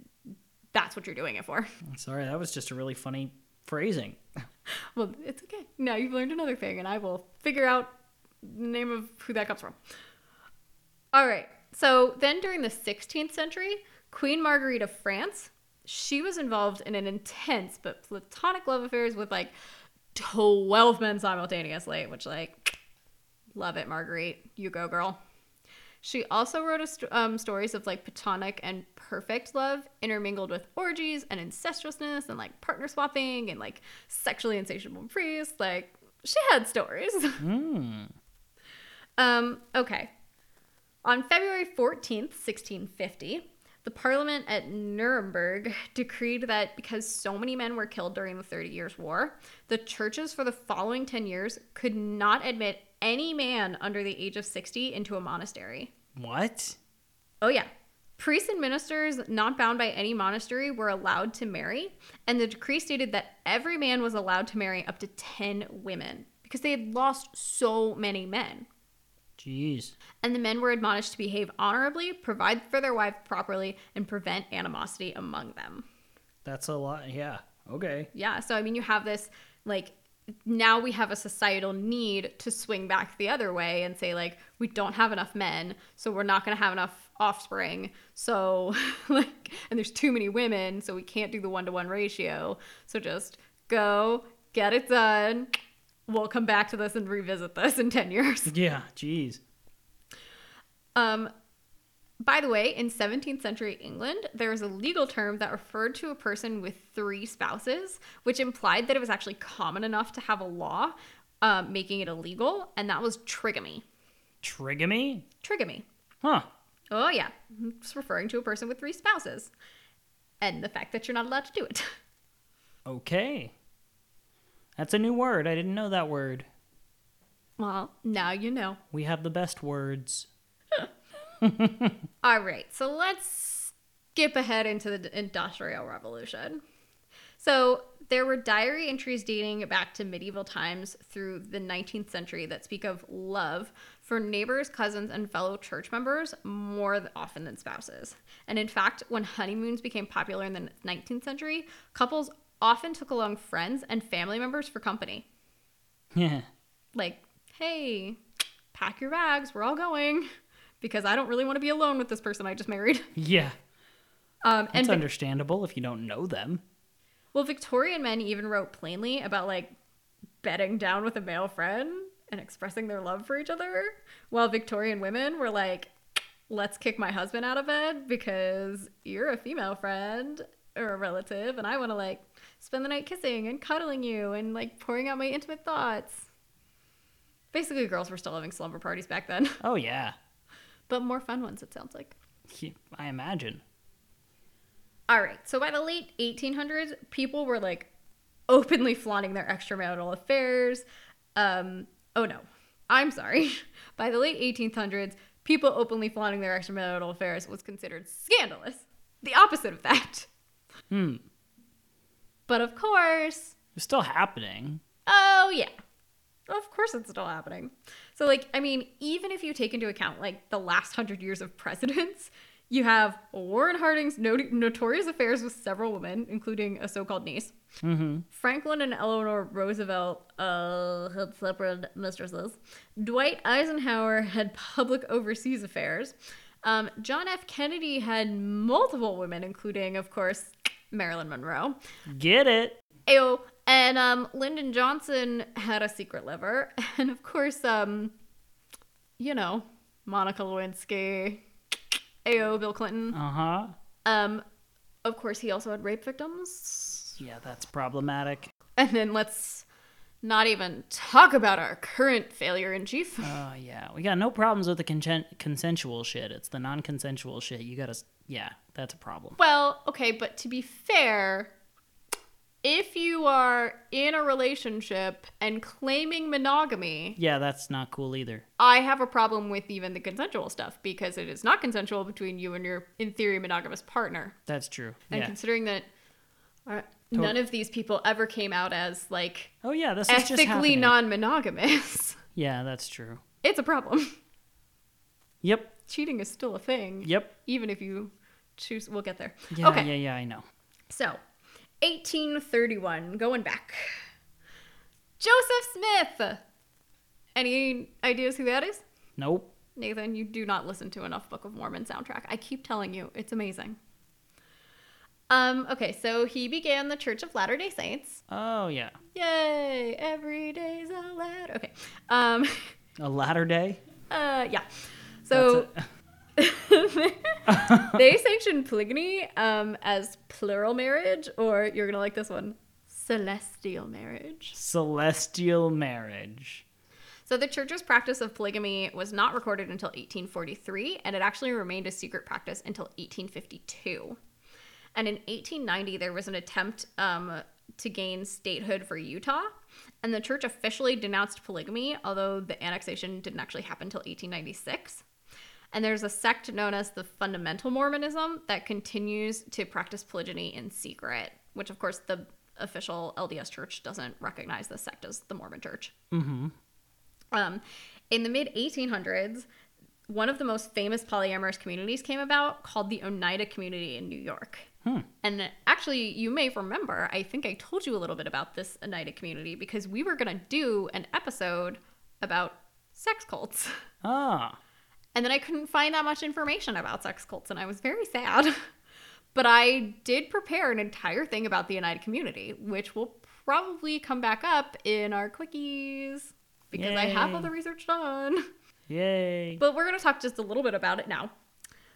that's what you're doing it for. Sorry, that was just a really funny phrasing. Well, it's okay. Now you've learned another thing, and I will figure out name of who that comes from. All right. So then during the 16th century, Queen Marguerite of France, she was involved in an intense but platonic love affairs with like 12 men simultaneously, which like love it, Marguerite. You go, girl. She also wrote st- um, stories of like platonic and perfect love intermingled with orgies and incestuousness and like partner swapping and like sexually insatiable priests. Like she had stories. Hmm. Um, okay. On February 14th, 1650, the parliament at Nuremberg decreed that because so many men were killed during the Thirty Years' War, the churches for the following 10 years could not admit any man under the age of 60 into a monastery. What? Oh, yeah. Priests and ministers not bound by any monastery were allowed to marry, and the decree stated that every man was allowed to marry up to 10 women because they had lost so many men. Jeez. And the men were admonished to behave honorably, provide for their wives properly, and prevent animosity among them. That's a lot. Yeah. Okay. Yeah, so I mean, you have this like now we have a societal need to swing back the other way and say like we don't have enough men, so we're not going to have enough offspring. So like and there's too many women, so we can't do the 1 to 1 ratio. So just go, get it done. We'll come back to this and revisit this in 10 years. Yeah. Jeez. Um, by the way, in 17th century England, there was a legal term that referred to a person with three spouses, which implied that it was actually common enough to have a law um, making it illegal, and that was trigamy. Trigamy? Trigamy. Huh. Oh, yeah. It's referring to a person with three spouses. And the fact that you're not allowed to do it. Okay. That's a new word. I didn't know that word. Well, now you know. We have the best words. All right, so let's skip ahead into the Industrial Revolution. So there were diary entries dating back to medieval times through the 19th century that speak of love for neighbors, cousins, and fellow church members more often than spouses. And in fact, when honeymoons became popular in the 19th century, couples often took along friends and family members for company. Yeah. Like, hey, pack your bags, we're all going. Because I don't really want to be alone with this person I just married. Yeah. Um, It's and Vic- understandable if you don't know them. well, Victorian men even wrote plainly about like bedding down with a male friend and expressing their love for each other, while Victorian women were like, "Let's kick my husband out of bed because you're a female friend or a relative, and I want to like spend the night kissing and cuddling you and like pouring out my intimate thoughts." Basically, girls were still having slumber parties back then, Oh, yeah. but more fun ones. It sounds like. I imagine. All right. So by the late 1800s, people were like openly flaunting their extramarital affairs. Um, oh no, I'm sorry. By the late 1800s, people openly flaunting their extramarital affairs was considered scandalous. The opposite of that. Hmm. But of course, It's still happening. oh yeah. Of course it's still happening. So like, I mean, even if you take into account like the last 100 years of presidents, you have Warren Harding's not- notorious affairs with several women, including a so-called niece. Mm-hmm. Franklin and Eleanor Roosevelt uh, had separate mistresses. Dwight Eisenhower had public overseas affairs. Um, John F. Kennedy had multiple women, including, of course, Marilyn Monroe. Get it? Ayo. And um, Lyndon Johnson had a secret lover. And of course, um, you know, Monica Lewinsky. Ayo, Bill Clinton. Uh huh. Um, of course, he also had rape victims. Yeah, that's problematic. And then let's not even talk about our current failure in chief. Oh yeah, we got no problems with the consen- consensual shit. It's the non-consensual shit. You gotta, s- yeah, that's a problem. Well, okay, but to be fair, if you are in a relationship and claiming monogamy, Yeah, that's not cool either. I have a problem with even the consensual stuff because it is not consensual between you and your, in theory, monogamous partner. That's true. And yeah. considering that uh, none of these people ever came out as like oh yeah, this is just ethically happening. non monogamous, Yeah, that's true. it's a problem. Yep. Cheating is still a thing. Yep. Even if you choose, we'll get there. Yeah. okay. Yeah. Yeah. I know. So, 1831, going back. Joseph Smith. Any ideas who that is? Nope. Nathan, you do not listen to enough Book of Mormon soundtrack. I keep telling you, it's amazing. Um, okay, so he began the Church of Latter-day Saints. Oh yeah. Yay! Every day's a ladder. Okay. Um, A latter day. uh, yeah. So they sanctioned polygamy um, as plural marriage, or you're gonna like this one, celestial marriage. Celestial marriage. So the church's practice of polygamy was not recorded until 1843, and it actually remained a secret practice until 1852. And in 1890, there was an attempt um, to gain statehood for Utah, and the church officially denounced polygamy, although the annexation didn't actually happen until 1896. And there's a sect known as the Fundamental Mormonism that continues to practice polygyny in secret, which, of course, the official LDS church doesn't recognize this sect as the Mormon church. Mm-hmm. Um, in the mid 1800s, one of the most famous polyamorous communities came about called the Oneida community in New York. Hmm. And actually, you may remember, I think I told you a little bit about this Oneida community because we were going to do an episode about sex cults. Ah. And then I couldn't find that much information about sex cults, and I was very sad. but I did prepare an entire thing about the Oneida community, which will probably come back up in our quickies because I have all the research done. Yay. But we're going to talk just a little bit about it now.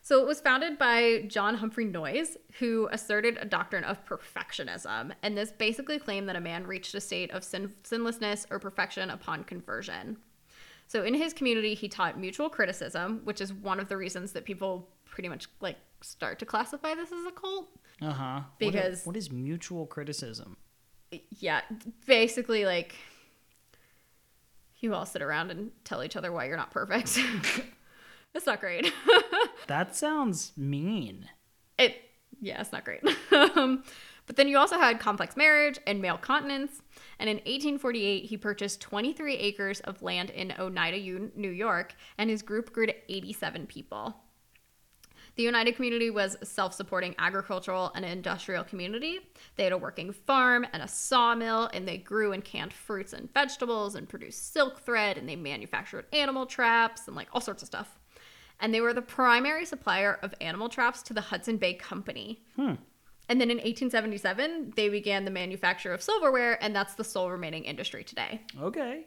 So it was founded by John Humphrey Noyes, who asserted a doctrine of perfectionism. And this basically claimed that a man reached a state of sin- sinlessness or perfection upon conversion. So in his community, he taught mutual criticism, which is one of the reasons that people pretty much like start to classify this as a cult. Uh huh. Because- what is mutual criticism? Yeah, basically like you all sit around and tell each other why you're not perfect. it's not great. That sounds mean. It yeah, it's not great. um, but then you also had complex marriage and male continence. And in 1848, he purchased 23 acres of land in Oneida, New York, and his group grew to 87 people. The Oneida community was a self-supporting agricultural and industrial community. They had a working farm and a sawmill, and they grew and canned fruits and vegetables and produced silk thread, and they manufactured animal traps and like all sorts of stuff. And they were the primary supplier of animal traps to the Hudson Bay Company. Hmm. And then in 1877, they began the manufacture of silverware, and that's the sole remaining industry today. Okay.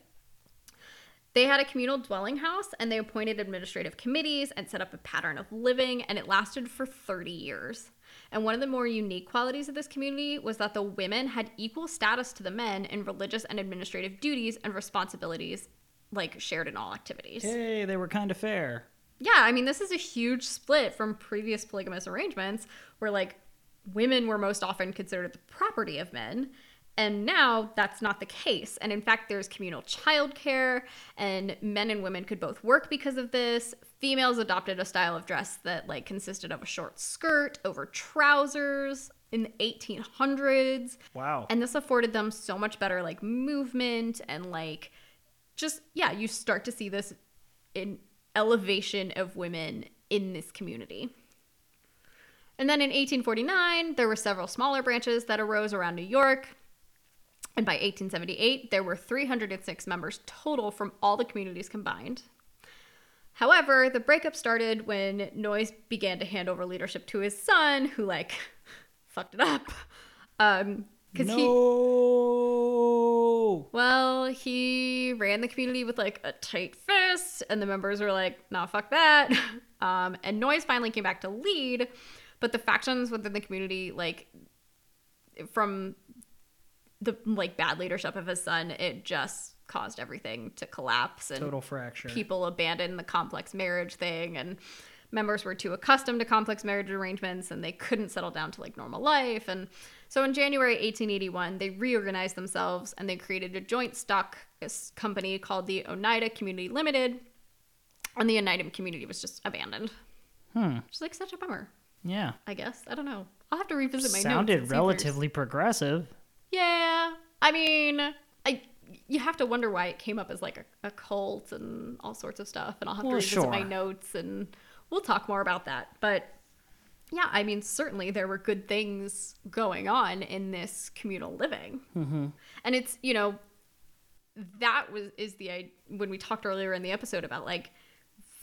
They had a communal dwelling house, and they appointed administrative committees and set up a pattern of living, and it lasted for 30 years. And one of the more unique qualities of this community was that the women had equal status to the men in religious and administrative duties and responsibilities, like shared in all activities. Hey, they were kind of fair. yeah, I mean, this is a huge split from previous polygamous arrangements where like women were most often considered the property of men. And now that's not the case. And in fact, there's communal childcare, and men and women could both work because of this. Females adopted a style of dress that like consisted of a short skirt over trousers in the 1800s. Wow. And this afforded them so much better like movement and like just yeah, you start to see this in elevation of women in this community. And then in 1849, there were several smaller branches that arose around New York. And by 1878, there were 306 members total from all the communities combined. However, the breakup started when Noyes began to hand over leadership to his son, who like fucked it up. Um, because no. he well, he ran the community with like a tight fist, and the members were like, "Nah, fuck that." Um, and Noyes finally came back to lead, but the factions within the community, like from the like bad leadership of his son, it just caused everything to collapse and Total fracture. people abandoned the complex marriage thing and members were too accustomed to complex marriage arrangements and they couldn't settle down to like normal life and so in january 1881 they reorganized themselves and they created a joint stock company called the oneida community limited and the oneida community was just abandoned Hmm. which is like such a bummer Yeah. i guess. I don't know. I'll have to revisit my notes Sounded if there's- relatively progressive. yeah. I mean i you have to wonder why it came up as like a, a cult and all sorts of stuff and i'll have to Well, revisit my notes and we'll talk more about that. But yeah i mean certainly there were good things going on in this communal living. Mm-hmm. and it's you know that was is the when we talked earlier in the episode about like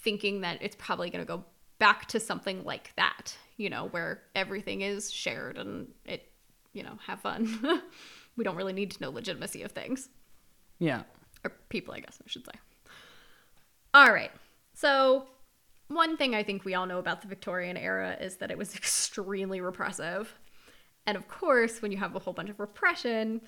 thinking that it's probably going to go back to something like that you know where everything is shared and it you know have fun. We don't really need to know legitimacy of things. Yeah. or people i guess i should say. All right. So one thing i think we all know about the victorian era is that it was extremely repressive. And of course when you have a whole bunch of repression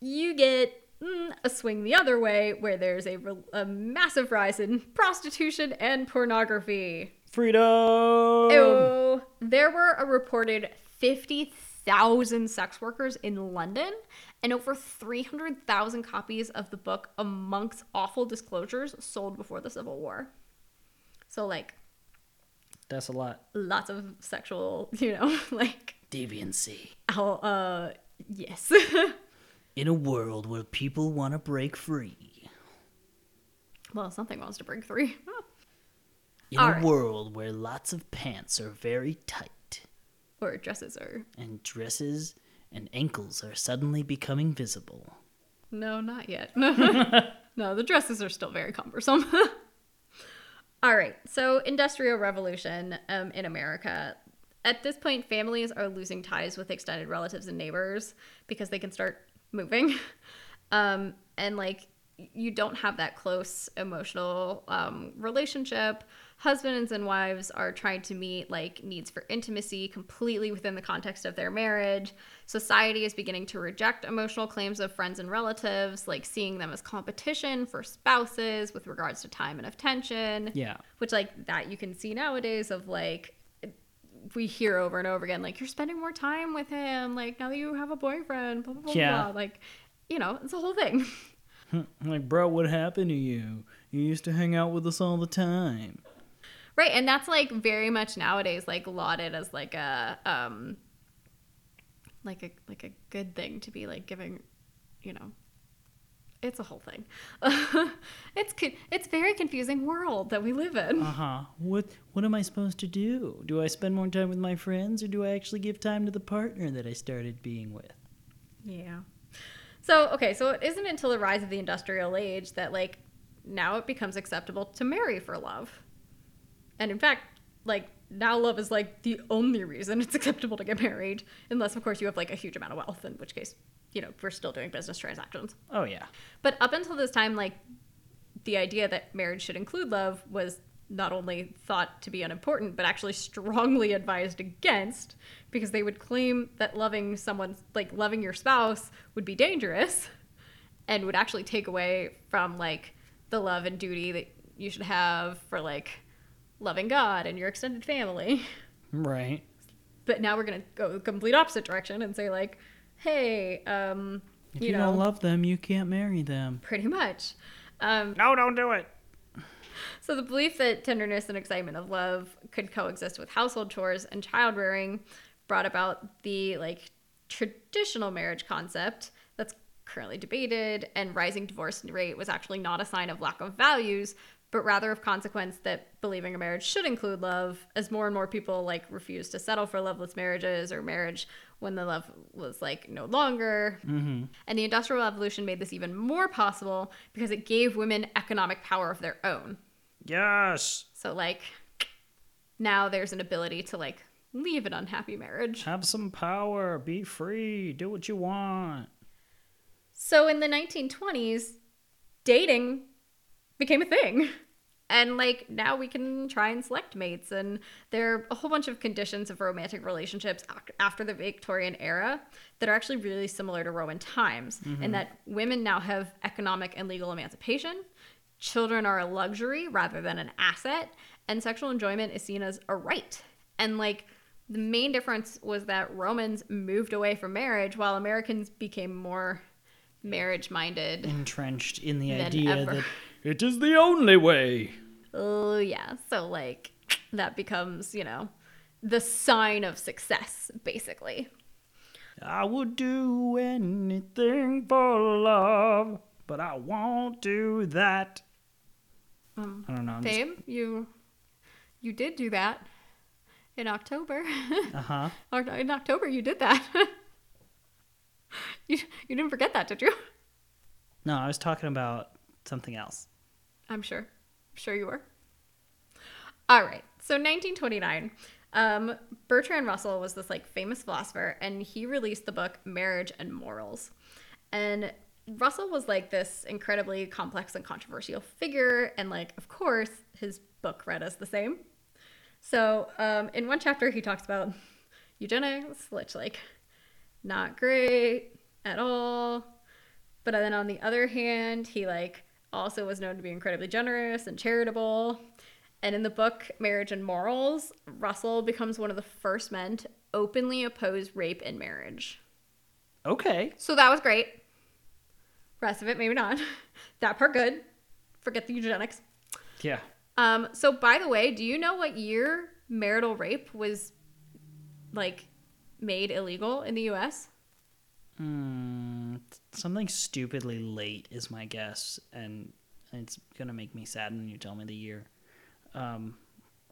you get mm, a swing the other way where there's a, re- a massive rise in prostitution and pornography Freedom. Ew. There were a reported 50,000 sex workers in London and over 300,000 copies of the book Amongst Awful Disclosures sold before the Civil War. So, like, That's a lot. lots of sexual, you know, like, Deviancy. oh, uh, yes. In a world where people want to break free. well, something wants to break free. In All a right. world where lots of pants are very tight or dresses are. and dresses and ankles are suddenly becoming visible. No, not yet. no, the dresses are still very cumbersome. All right, so industrial revolution um, in America. At this point, families are losing ties with extended relatives and neighbors because they can start moving, um, and like you don't have that close emotional um, relationship. Husbands and wives are trying to meet like needs for intimacy completely within the context of their marriage. Society is beginning to reject emotional claims of friends and relatives, like seeing them as competition for spouses with regards to time and attention Yeah. which like that you can see nowadays of like we hear over and over again like you're spending more time with him like now that you have a boyfriend blah blah blah, Yeah. blah. like you know it's a whole thing hmm, Like, bro, what happened to you? You used to hang out with us all the time. Right and that's like very much nowadays like lauded as like a um like a like a good thing to be like giving you know it's a whole thing it's it's very confusing world that we live in Uh huh. What What am I supposed to do? Do I spend more time with my friends, or do I actually give time to the partner that I started being with? Yeah. So, okay, so it isn't until the rise of the industrial age that, like, now it becomes acceptable to marry for love. And in fact, like, now love is, like, the only reason it's acceptable to get married, unless, of course, you have, like, a huge amount of wealth, in which case, you know, we're still doing business transactions. Oh yeah. But up until this time, like, the idea that marriage should include love was not only thought to be unimportant, but actually strongly advised against because they would claim that loving someone, like loving your spouse, would be dangerous and would actually take away from like the love and duty that you should have for like loving God and your extended family. Right. But now we're gonna go the complete opposite direction and say like, hey, um, If you, you, know, don't love them, you can't marry them. pretty much. Um, No, don't do it. So the belief that tenderness and excitement of love could coexist with household chores and child rearing brought about the like traditional marriage concept that's currently debated and rising divorce rate was actually not a sign of lack of values but rather of consequence that believing a marriage should include love as more and more people like refuse to settle for loveless marriages or marriage when the love was like no longer Mm-hmm. and the industrial revolution made this even more possible because it gave women economic power of their own Yes. so like now there's an ability to like leave an unhappy marriage. Have some power. Be free. Do what you want. So in the 1920s, dating became a thing. And like now we can try and select mates and there are a whole bunch of conditions of romantic relationships after the Victorian era that are actually really similar to Roman times in mm-hmm. that women now have economic and legal emancipation. Children are a luxury rather than an asset and sexual enjoyment is seen as a right. And like the main difference was that Romans moved away from marriage while Americans became more marriage minded. Entrenched in the idea ever. that it is the only way. Oh, yeah. So, like, that becomes, you know, the sign of success, basically. I would do anything for love, but I won't do that. Um, I don't know. I'm just- Babe, you you did do that in October. Uh-huh. Or in October, you did that. you you didn't forget that, did you? No, I was talking about something else. I'm sure. I'm sure you were. All right. So 1929, um, Bertrand Russell was this like famous philosopher, and he released the book Marriage and Morals. And Russell was like this incredibly complex and controversial figure, and like of course his book read as the same. So um, in one chapter he talks about eugenics, which like not great at all. But then on the other hand, he like also was known to be incredibly generous and charitable. And in the book Marriage and Morals, Russell becomes one of the first men to openly oppose rape in marriage. Okay. So that was great. Rest of it, maybe not. that part good. Forget the eugenics. Yeah. Um, so by the way, do you know what year marital rape was like made illegal in the US? Hmm. Something stupidly late is my guess, and it's gonna make me sad when you tell me the year. Um,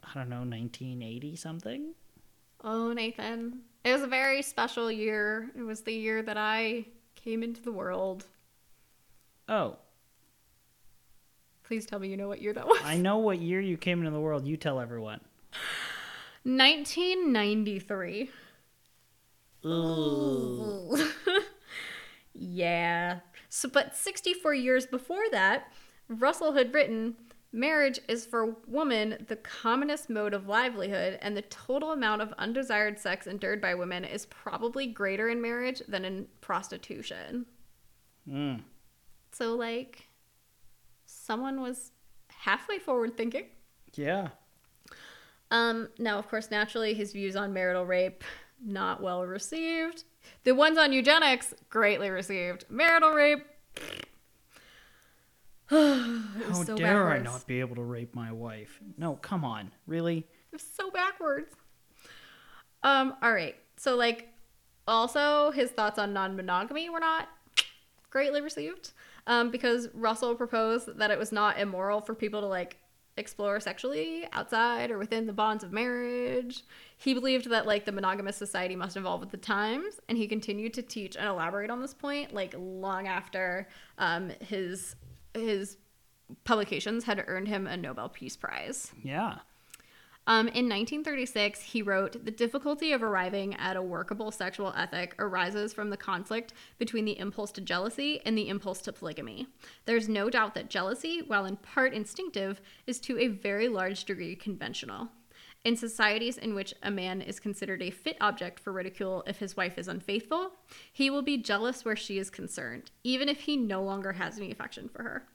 I don't know, 1980 something. Oh, Nathan. It was a very special year. It was the year that I came into the world. Oh, Please tell me you know what year that was. I know what year you came into the world. You tell everyone. 1993. yeah. So, but 64 years before that, Russell had written Marriage is for woman the commonest mode of livelihood, and the total amount of undesired sex endured by women is probably greater in marriage than in prostitution. Mm. So, like, someone was halfway forward thinking. Yeah. Um, now, of course, naturally, his views on marital rape not well received. The ones on eugenics greatly received. Marital rape. How so dare backwards. I not be able to rape my wife? No, come on. Really? It was so backwards. Um, all right. So like also his thoughts on non-monogamy were not greatly received. Um, because Russell proposed that it was not immoral for people to like explore sexually outside or within the bonds of marriage. He believed that like the monogamous society must evolve with the times, and he continued to teach and elaborate on this point like long after um, his his publications had earned him a Nobel Peace Prize. Yeah. Um, in 1936, he wrote, The difficulty of arriving at a workable sexual ethic arises from the conflict between the impulse to jealousy and the impulse to polygamy. There's no doubt that jealousy, while in part instinctive, is to a very large degree conventional. In societies in which a man is considered a fit object for ridicule if his wife is unfaithful, he will be jealous where she is concerned, even if he no longer has any affection for her.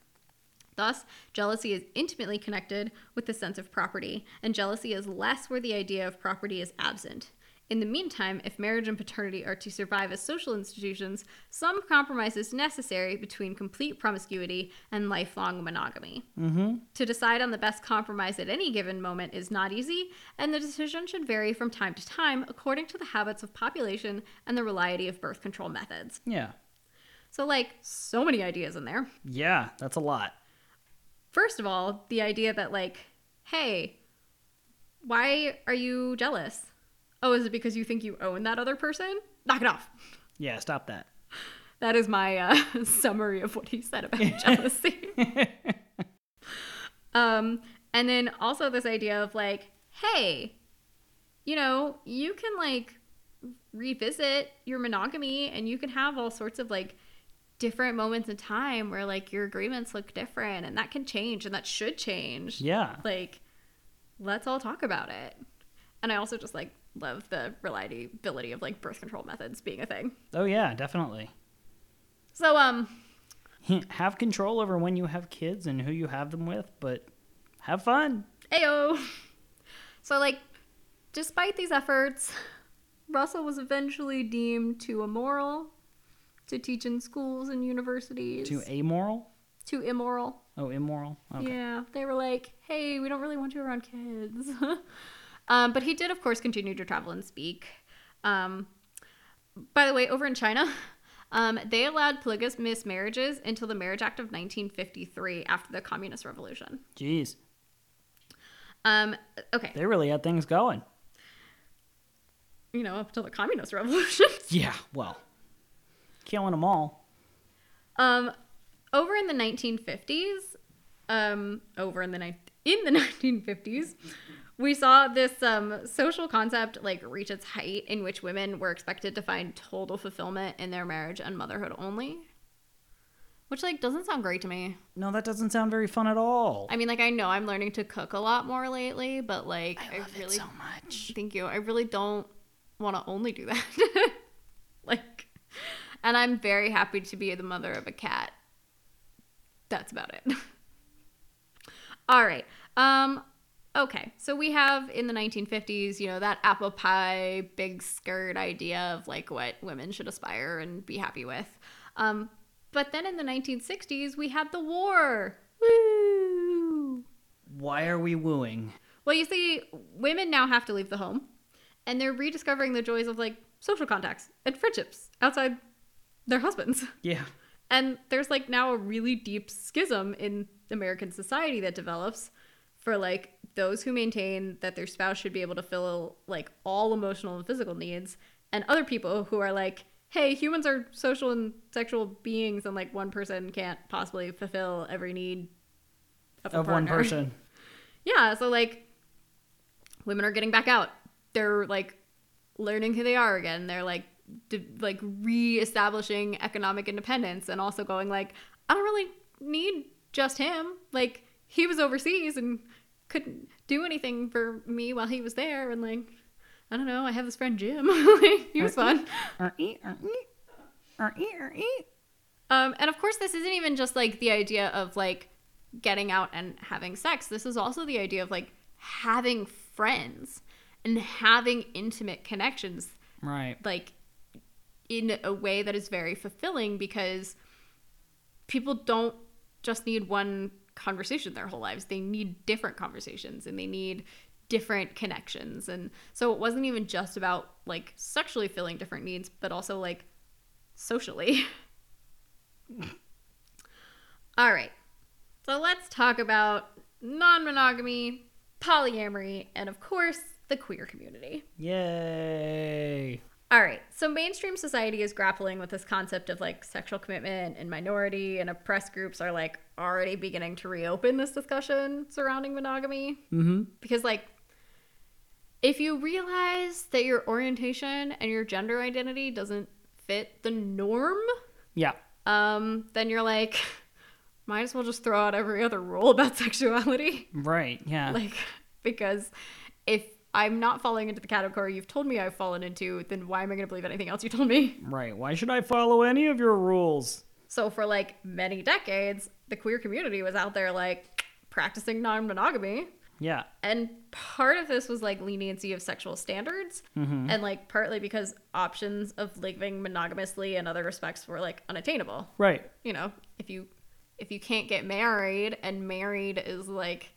Thus, jealousy is intimately connected with the sense of property, and jealousy is less where the idea of property is absent. In the meantime, if marriage and paternity are to survive as social institutions, some compromise is necessary between complete promiscuity and lifelong monogamy. Mm-hmm. To decide on the best compromise at any given moment is not easy, and the decision should vary from time to time according to the habits of population and the reliability of birth control methods. Yeah. So, like, so many ideas in there. Yeah, that's a lot. First of all, the idea that, like, hey, why are you jealous? Oh, is it because you think you own that other person? Knock it off. Yeah, stop that. That is my uh, summary of what he said about jealousy. um, and then also this idea of like, hey, you know, you can like revisit your monogamy and you can have all sorts of like different moments in time where like your agreements look different and that can change and that should change. Yeah. Like, let's all talk about it. And I also just like love the reliability of like birth control methods being a thing. Oh yeah, definitely. So um have control over when you have kids and who you have them with, but have fun. Ayo. So like despite these efforts, Russell was eventually deemed too immoral to teach in schools and universities. Too amoral? Too immoral. Oh, immoral. Okay. Yeah, they were like, "Hey, we don't really want you around kids." Um, but he did, of course, continue to travel and speak. Um, by the way, over in China, um, they allowed polygamous marriages until the Marriage Act of 1953 after the Communist Revolution. Jeez. Um, okay. They really had things going. You know, up until the Communist Revolution. yeah, well, killing them all. Um, over in the 1950s, um, over in the ni- in the 1950s, we saw this um, social concept like reach its height in which women were expected to find total fulfillment in their marriage and motherhood only. Which like doesn't sound great to me. No that doesn't sound very fun at all. I mean like i know i'm learning to cook a lot more lately but like i, I really so much. Thank you. I really don't want to only do that. Like and i'm very happy to be the mother of a cat. That's about it. All right um Okay, so we have in the 1950s, you know, that apple pie, big skirt idea of like what women should aspire and be happy with. Um, but then in the 1960s, we had the war. Woo! Why are we wooing? Well, you see, women now have to leave the home, and they're rediscovering the joys of like social contacts and friendships outside their husbands. Yeah. And there's like now a really deep schism in American society that develops for like those who maintain that their spouse should be able to fill like all emotional and physical needs and other people who are like hey humans are social and sexual beings and like one person can't possibly fulfill every need of, of one person. Yeah so like women are getting back out. They're like learning who they are again. They're like de- like re-establishing economic independence and also going like i don't really need just him. Like he was overseas and couldn't do anything for me while he was there and like I don't know, I have this friend Jim. like, he was fun. Um, and of course this isn't even just like the idea of like getting out and having sex. This is also the idea of like having friends and having intimate connections. Right. Like in a way that is very fulfilling because people don't just need one conversation their whole lives. They need different conversations and they need different connections. And so it wasn't even just about like sexually filling different needs, but also like socially. All right. So let's talk about non monogamy, polyamory, and of course, the queer community. Yay! All right. So mainstream society is grappling with this concept of like sexual commitment and minority and oppressed groups are like already beginning to reopen this discussion surrounding monogamy. Mm-hmm. Because like if you realize that your orientation and your gender identity doesn't fit the norm, yeah. Um, then you're like might as well just throw out every other rule about sexuality. Right. Yeah. Like because if I'm not falling into the category you've told me I've fallen into, then why am I going to believe anything else you told me? Right. Why should I follow any of your rules? So for like many decades, the queer community was out there like practicing non-monogamy. Yeah. And part of this was like leniency of sexual standards, mm-hmm. and like partly because options of living monogamously in other respects were like unattainable. Right. You know, if you if you can't get married and married is like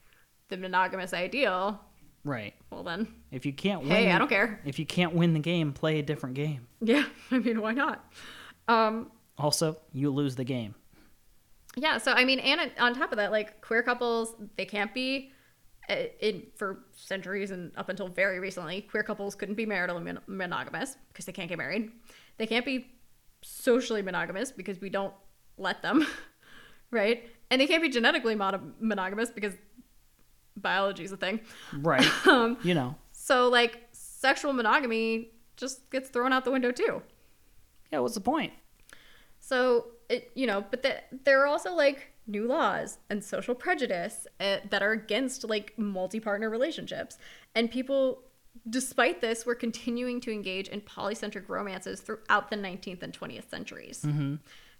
the monogamous ideal, Right. well then, If you can't win, hey, I don't care. If you can't win the game, play a different game. Yeah, I mean, why not? Um, Also, you lose the game. Yeah, so I mean, and on top of that, like queer couples, they can't be uh, in for centuries and up until very recently, queer couples couldn't be maritally mon- monogamous because they can't get married. They can't be socially monogamous because we don't let them, right? And they can't be genetically mono- monogamous because biology is a thing. Right. Um, you know. so like sexual monogamy just gets thrown out the window too. Yeah, what's the point? So, it, you know, but the, there are also like new laws and social prejudice uh, that are against like multi partner relationships. And people, despite this, were continuing to engage in polycentric romances throughout the 19th and 20th centuries.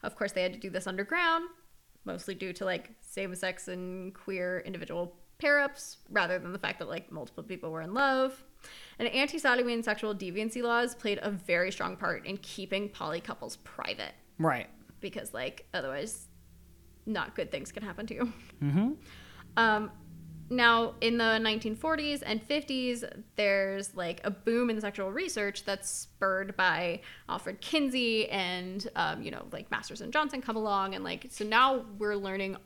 Of course, they had to do this underground, mostly due to like same sex and queer individual pair ups rather than the fact that like multiple people were in love. And anti sodomy and sexual deviancy laws played a very strong part in keeping poly couples private Right. because like otherwise not good things can happen to you Mm-hmm. um now in the 1940s and 50s there's like a boom in sexual research that's spurred by alfred kinsey and um, you know like masters and johnson come along and like so now we're learning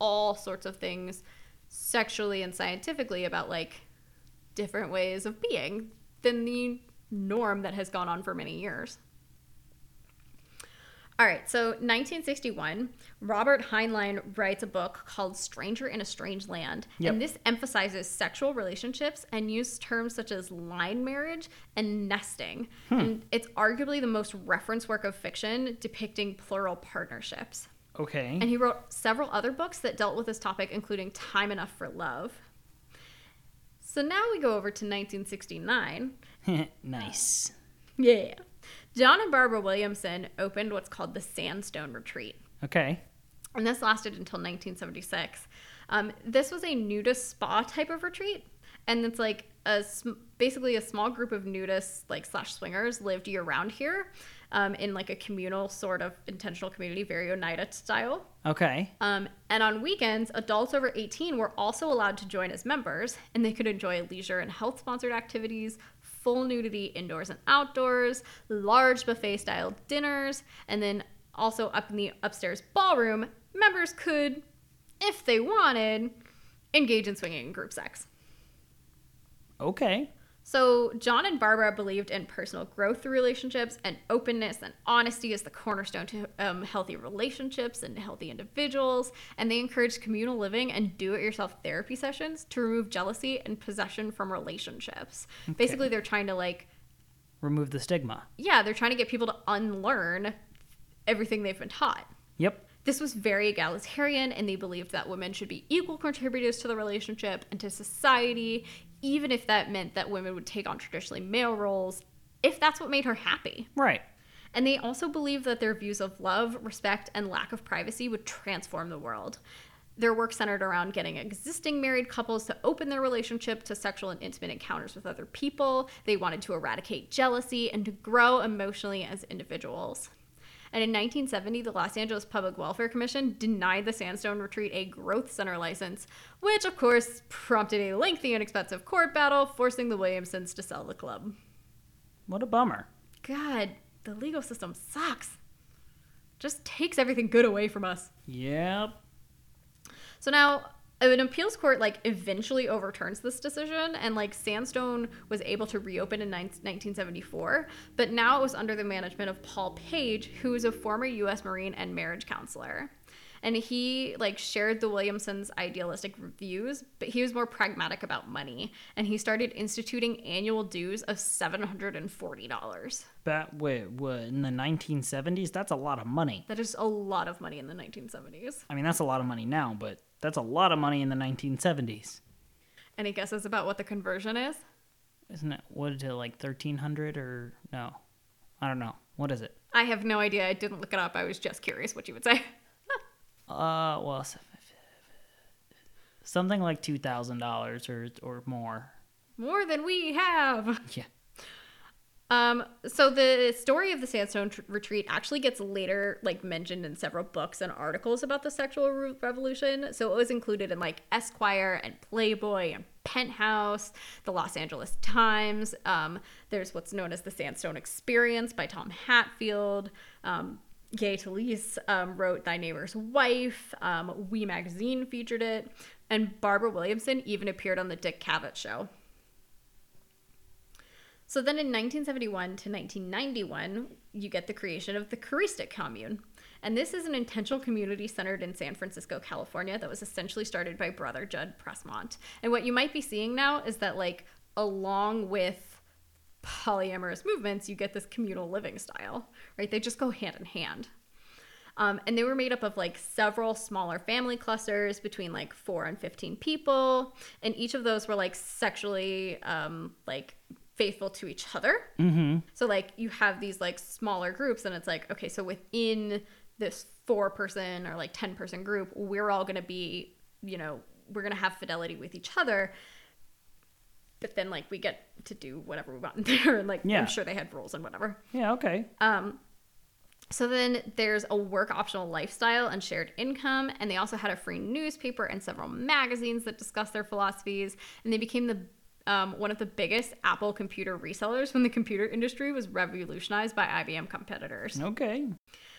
all sorts of things sexually and scientifically about like different ways of being than the norm that has gone on for many years all right, so 1961, Robert Heinlein writes a book called Stranger in a Strange Land. Yep. And this emphasizes sexual relationships and uses terms such as line marriage and nesting. Hmm. And it's arguably the most reference work of fiction depicting plural partnerships. Okay. And he wrote several other books that dealt with this topic, including Time Enough for Love. So now we go over to 1969. nice. Yeah. John and Barbara Williamson opened what's called the Sandstone Retreat. Okay. And this lasted until 1976. Um, this was a nudist spa type of retreat. And it's like a basically a small group of nudists, like slash swingers, lived year round here um, in like a communal sort of intentional community, very Oneida style. Okay. Um, and on weekends, adults over 18 were also allowed to join as members, and they could enjoy leisure and health sponsored activities, full nudity indoors and outdoors, large buffet style dinners, and then also up in the upstairs ballroom, members could, if they wanted, engage in swinging and group sex. Okay. So, John and Barbara believed in personal growth through relationships and openness and honesty as the cornerstone to um, healthy relationships and healthy individuals. And they encouraged communal living and do it yourself therapy sessions to remove jealousy and possession from relationships. Basically, they're trying to, like, Remove the stigma. yeah, they're trying to get people to unlearn everything they've been taught. Yep. This was very egalitarian, and they believed that women should be equal contributors to the relationship and to society, even if that meant that women would take on traditionally male roles, if that's what made her happy. Right. And they also believed that their views of love, respect, and lack of privacy would transform the world. Their work centered around getting existing married couples to open their relationship to sexual and intimate encounters with other people. They wanted to eradicate jealousy and to grow emotionally as individuals. And in 1970, the Los Angeles Public Welfare Commission denied the Sandstone Retreat a growth center license, which of course prompted a lengthy and expensive court battle, forcing the Williamsons to sell the club. What a bummer. God, the legal system sucks. Just takes everything good away from us. Yep. So now an appeals court like eventually overturns this decision and like Sandstone was able to reopen in 9- 1974, but now it was under the management of Paul Page, who is a former US Marine and marriage counselor. And he like shared the Williamsons' idealistic views, but he was more pragmatic about money, and he started instituting annual dues of $740. That wait, what in the 1970s? That's a lot of money. That is a lot of money in the 1970s. I mean, that's a lot of money now, but that's a lot of money in the 1970s. Any guesses about what the conversion is? Isn't it? What is it like 1300 or no? I don't know. What is it? I have no idea. I didn't look it up. I was just curious what you would say. Uh, well, something like two thousand dollars or or more. More than we have. Yeah. Um, so the story of the Sandstone tr- Retreat actually gets later like mentioned in several books and articles about the sexual re- revolution. So it was included in like Esquire and Playboy and Penthouse, the Los Angeles Times. Um, there's what's known as the Sandstone Experience by Tom Hatfield. Um, Gay Talese um, wrote Thy Neighbor's Wife. Um, we Magazine featured it. And Barbara Williamson even appeared on the Dick Cavett show. So then in 1971 to 1991, you get the creation of the Caristic Commune. And this is an intentional community centered in San Francisco, California, that was essentially started by brother Jud Presmont. And what you might be seeing now is that, like, along with polyamorous movements, you get this communal living style, right? They just go hand in hand. Um, and they were made up of like several smaller family clusters between like four and 15 people. And each of those were like sexually um, like faithful to each other. Mm-hmm. So like you have these like smaller groups and it's like, okay, so within this four person or like 10 person group, we're all going to be, you know, we're going to have fidelity with each other. But then like we get to do whatever we want in there. And like Yeah. I'm sure they had rules and whatever. Yeah. Okay. Um, so then there's a work optional lifestyle and shared income, and they also had a free newspaper and several magazines that discuss their philosophies, and they became the um, one of the biggest Apple computer resellers when the computer industry was revolutionized by IBM competitors. Okay.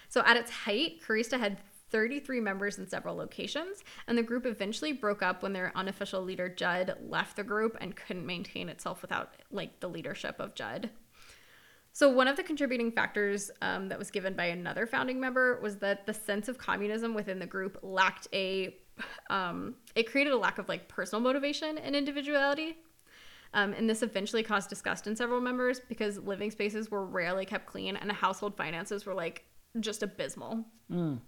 So at its height, Kerista had 33 members in several locations, and the group eventually broke up when their unofficial leader Jud left the group and couldn't maintain itself without like the leadership of Jud. So one of the contributing factors um, that was given by another founding member was that the sense of communism within the group lacked a, um, it created a lack of like personal motivation and individuality. Um, and this eventually caused disgust in several members because living spaces were rarely kept clean and household finances were like just abysmal. Mm.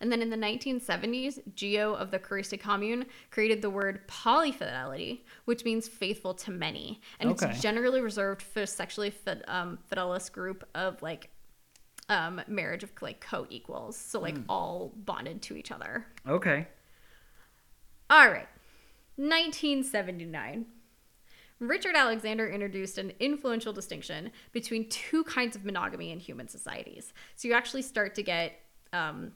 And then in the 1970s, Geo of the Kerista Commune created the word polyfidelity, which means faithful to many. And Okay. it's generally reserved for a sexually fid, um, fidelist group of like um, marriage of like co equals. So, like all bonded to each other. Okay. All right. 1979. Richard Alexander introduced an influential distinction between two kinds of monogamy in human societies. So you actually start to get um,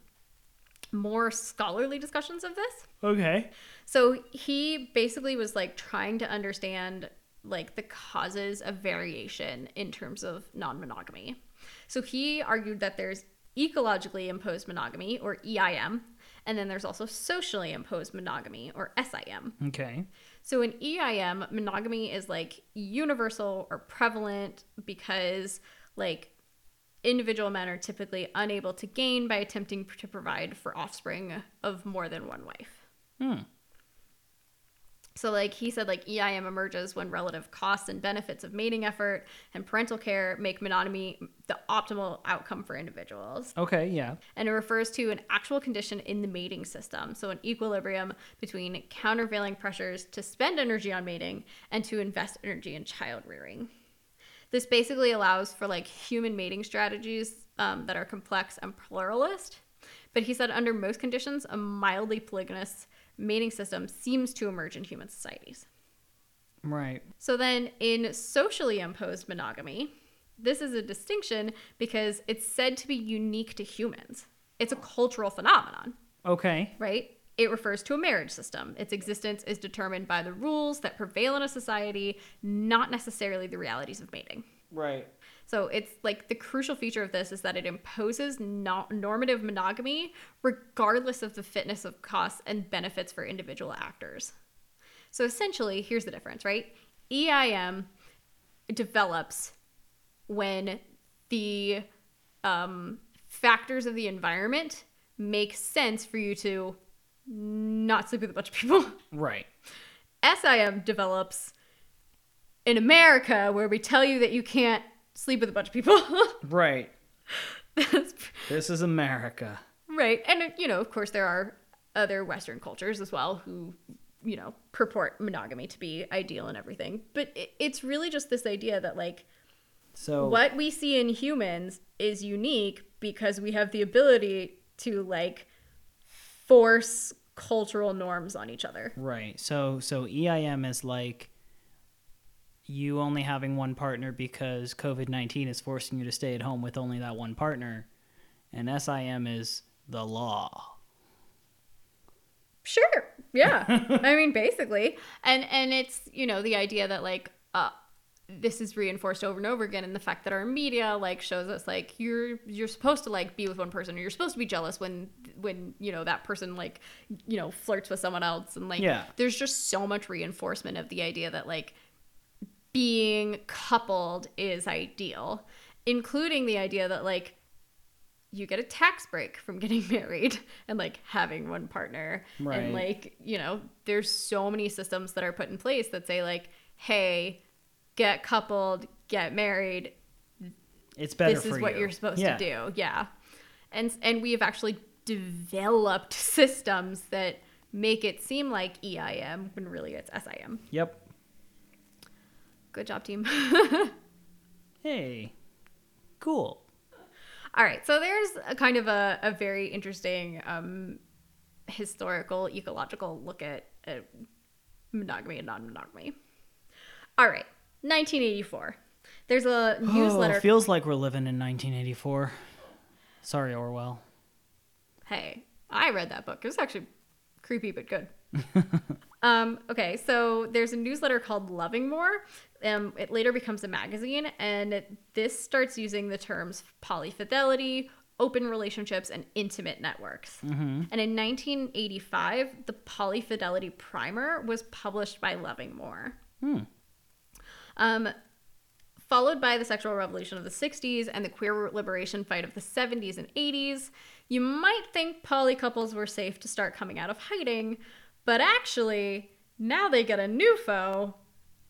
more scholarly discussions of this. Okay. So he basically was like trying to understand like the causes of variation in terms of non-monogamy. So he argued that there's ecologically imposed monogamy or EIM, and then there's also socially imposed monogamy or SIM. Okay. So in EIM, monogamy is like universal or prevalent because like individual men are typically unable to gain by attempting to provide for offspring of more than one wife. Hmm. So like he said like EIM emerges when relative costs and benefits of mating effort and parental care make monogamy the optimal outcome for individuals. Okay. Yeah. And it refers to an actual condition in the mating system, so an equilibrium between countervailing pressures to spend energy on mating and to invest energy in child rearing. This basically allows for like human mating strategies um, that are complex and pluralist. But he said under most conditions, a mildly polygamous mating system seems to emerge in human societies. Right. So then in socially imposed monogamy, this is a distinction because it's said to be unique to humans. It's a cultural phenomenon, Okay. right? It refers to a marriage system. Its existence is determined by the rules that prevail in a society, not necessarily the realities of mating. Right. So it's like the crucial feature of this is that it imposes no- normative monogamy regardless of the fitness of costs and benefits for individual actors. So essentially, here's the difference, right? EIM develops when the um, factors of the environment make sense for you to not sleep with a bunch of people. Right. SIM develops in America where we tell you that you can't sleep with a bunch of people. Right. That's This is America. right. And, you know, of course, there are other Western cultures as well who, you know, purport monogamy to be ideal and everything. But it, it's really just this idea that, like, So what we see in humans is unique because we have the ability to like force cultural norms on each other. Right. So so EIM is like you only having one partner because COVID nineteen is forcing you to stay at home with only that one partner, and SIM is the law. Sure. Yeah. I mean, basically, and and it's you know the idea that like uh, this is reinforced over and over again and the fact that our media like shows us like you're you're supposed to like be with one person or you're supposed to be jealous when when you know that person like you know flirts with someone else and like Yeah. there's just so much reinforcement of the idea that like being coupled is ideal including the idea that like you get a tax break from getting married and like having one partner Right. and like you know there's so many systems that are put in place that say like hey get coupled get married It's better this is what you. you're supposed Yeah. to do yeah and and we have actually developed systems that make it seem like eim when really it's sim Yep. Good job team Hey. Cool. All right, so there's a kind of a, a very interesting um, historical, ecological look at, at monogamy and non monogamy. All right, 1984. There's a newsletter. Oh, feels like we're living in 1984. Sorry, Orwell. hey, I read that book. It was actually creepy but good. um, okay, so there's a newsletter called Loving More. Um, it later becomes a magazine, and it, this starts using the terms polyfidelity, open relationships, and intimate networks. And in 1985, the Polyfidelity Primer was published by Loving More. Um, followed by the sexual revolution of the 60s and the queer liberation fight of the 70s and 80s, you might think poly couples were safe to start coming out of hiding, but actually, now they get a new foe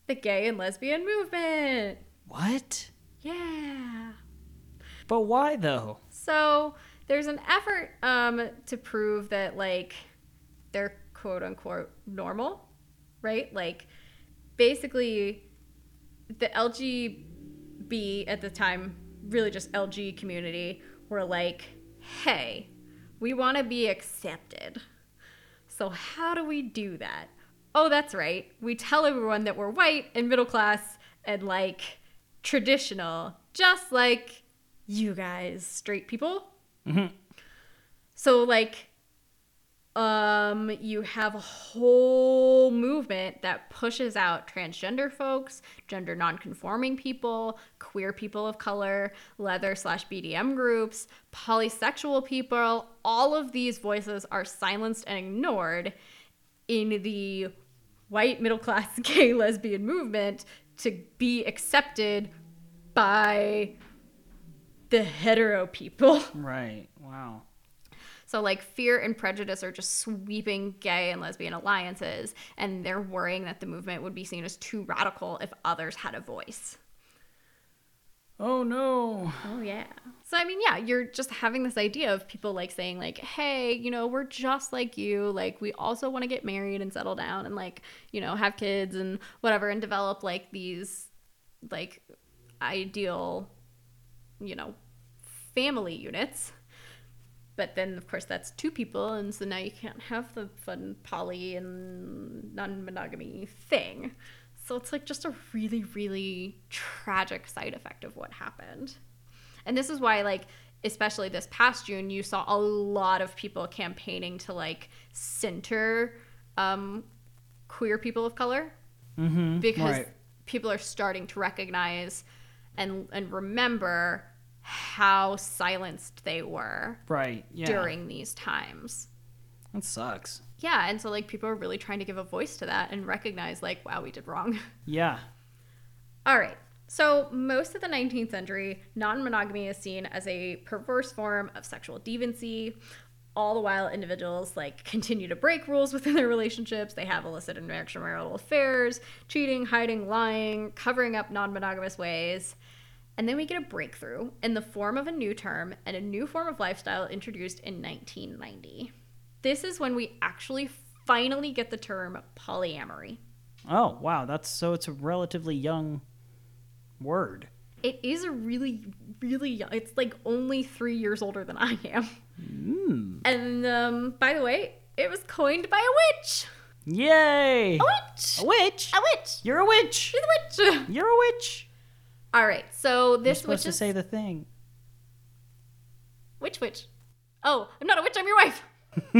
the gay and lesbian movement. What? Yeah. But why though? So there's an effort um, to prove that like they're quote unquote normal, right? Like basically the LGB at the time, really just LG community, were like, hey, we want to be accepted. So how do we do that? Oh, that's right. We tell everyone that we're white and middle class and like traditional, just like you guys, straight people. So like um you have a whole movement that pushes out transgender folks, gender nonconforming people, queer people of color, leather slash BDM groups, polysexual people. All of these voices are silenced and ignored in the white middle class gay lesbian movement to be accepted by the hetero people. Right. Wow. So, like, fear and prejudice are just sweeping gay and lesbian alliances, and they're worrying that the movement would be seen as too radical if others had a voice. Oh no. Oh, yeah. So, I mean, yeah, you're just having this idea of people like saying, like, hey, you know, we're just like you. Like, we also want to get married and settle down and, like, you know, have kids and whatever and develop, like, these, like, ideal, you know, family units. But then, of course, that's two people, and so now you can't have the fun poly and non monogamy thing. So it's like just a really, really tragic side effect of what happened. And this is why, like, especially this past June, you saw a lot of people campaigning to like center um, queer people of color Mm-hmm. because right. people are starting to recognize and and remember how silenced they were Right. Yeah. during these times. That sucks. Yeah, and so like people are really trying to give a voice to that and recognize like wow, we did wrong. Yeah. All right. So, most of the 19th century, non monogamy is seen as a perverse form of sexual deviancy. All the while, individuals like continue to break rules within their relationships. They have illicit and extramarital affairs, cheating, hiding, lying, covering up non monogamous ways. And then we get a breakthrough in the form of a new term and a new form of lifestyle introduced in 1990. This is when we actually finally get the term polyamory. Oh wow. That's so. It's a relatively young word. It is a really, really young. It's like only three years older than I am. Mm. And um, by the way, it was coined by a witch. Yay! A witch. A witch. A witch. You're a witch. She's a witch. You're a witch. All right. So You're this supposed witch to is say the thing. which witch? Oh, I'm not a witch. I'm your wife.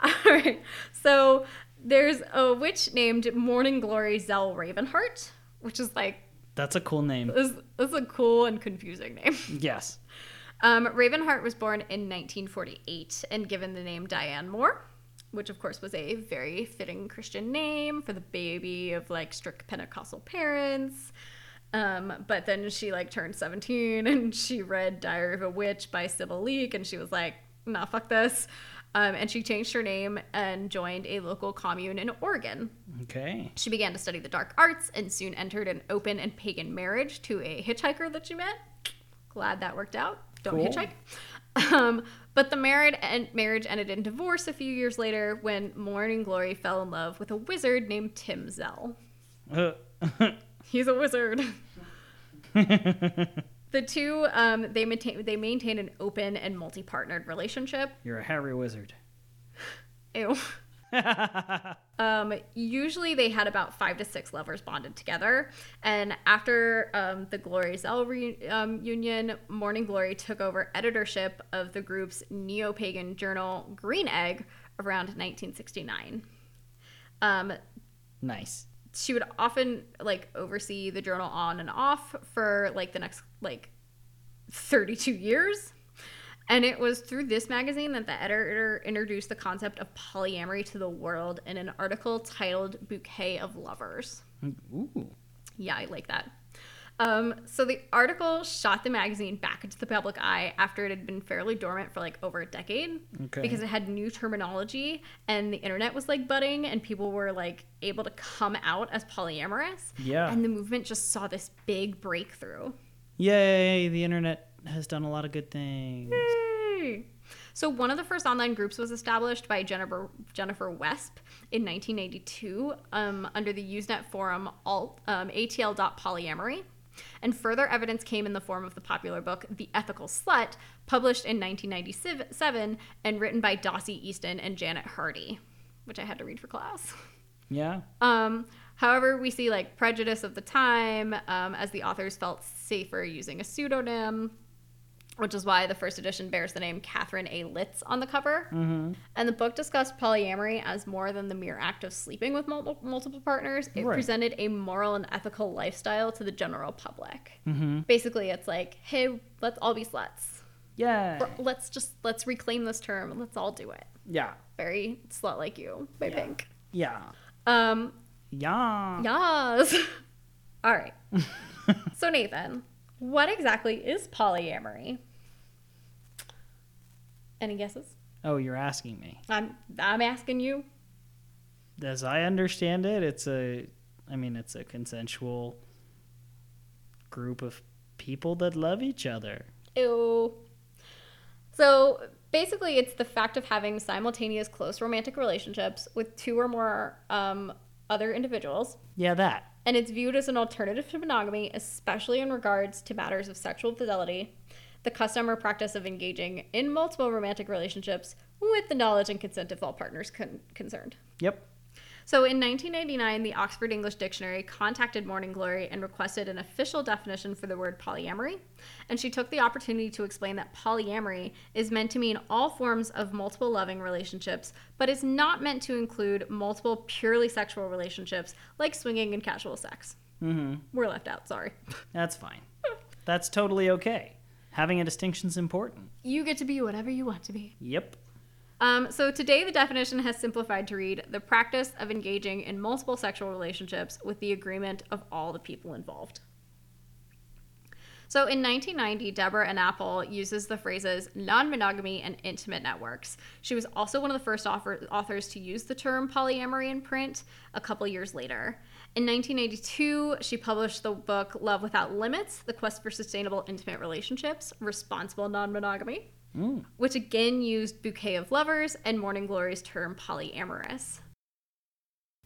All right. So there's a witch named Morning Glory Zell Ravenheart, which is like That's a cool name. this, this is a cool and confusing name. Yes. Um, Ravenheart was born in 1948 and given the name Diane Moore, which of course was a very fitting Christian name for the baby of like strict Pentecostal parents. Um, but then she like turned 17 and she read Diary of a Witch by Sybil Leek and she was like, nah, fuck this. Um, and she changed her name and joined a local commune in Oregon. Okay. She began to study the dark arts and soon entered an open and pagan marriage to a hitchhiker that she met. Glad that worked out. Don't Cool. hitchhike. Um, but the married and marriage ended in divorce a few years later when Morning Glory fell in love with a wizard named Tim Zell. Uh, He's a wizard. the two um, they maintain they maintain an open and multi-partnered relationship. You're a hairy Wizard. Ew. Um, usually they had about five to six lovers bonded together. And after um, the Glory Zell re- um, union, Morning Glory took over editorship of the group's neo pagan journal Green Egg around 1969. Um, nice. She would often like oversee the journal on and off for like the next like 32 years. And it was through this magazine that the editor introduced the concept of polyamory to the world in an article titled Bouquet of Lovers. Ooh. Yeah, I like that. Um, so the article shot the magazine back into the public eye after it had been fairly dormant for like over a decade Okay. because it had new terminology and the internet was like budding and people were like able to come out as polyamorous. Yeah. And the movement just saw this big breakthrough. Yay! The internet has done a lot of good things. Yay! So one of the first online groups was established by Jennifer Jennifer Wesp in 1982 um, under the Usenet forum alt, um, ATL.polyamory. And further evidence came in the form of the popular book The Ethical Slut, published in 1997 and written by Dossie Easton and Janet Hardy, which I had to read for class. Yeah. Um, however, we see like prejudice of the time um, as the authors felt safer using a pseudonym, which is why the first edition bears the name Catherine A. Liszt on the cover. Mm-hmm. And the book discussed polyamory as more than the mere act of sleeping with mul- multiple partners. It Right. presented a moral and ethical lifestyle to the general public. Mm-hmm. Basically, it's like, hey, let's all be sluts. Yeah. Let's just let's reclaim this term and let's all do it. Yeah. Very slut like you by Yeah. Pink. Yeah. Um, Yeah. Yes. All right. so, Nathan, what exactly is polyamory? Any guesses? Oh, you're asking me. I'm I'm asking you. As I understand it, it's a, I mean, it's a consensual group of people that love each other. Ew. So basically, it's the fact of having simultaneous close romantic relationships with two or more um, other individuals, Yeah, that. And it's viewed as an alternative to monogamy, especially in regards to matters of sexual fidelity, the custom or practice of engaging in multiple romantic relationships with the knowledge and consent of all partners con- concerned. Yep. So in 1999, the Oxford English Dictionary contacted Morning Glory and requested an official definition for the word polyamory. And she took the opportunity to explain that polyamory is meant to mean all forms of multiple loving relationships, but is not meant to include multiple purely sexual relationships like swinging and casual sex. Mm-hmm. We're left out, sorry. That's fine. That's totally okay. Having a distinction's important. You get to be whatever you want to be. Yep. Um, so today, the definition has simplified to read the practice of engaging in multiple sexual relationships with the agreement of all the people involved. So in 1990, Deborah Anapol uses the phrases non monogamy and intimate networks. She was also one of the first author- authors to use the term polyamory in print a couple years later. In 1982, she published the book Love Without Limits The Quest for Sustainable Intimate Relationships, Responsible Non Monogamy Mm. which again used Bouquet of Lovers and Morning Glory's term polyamorous.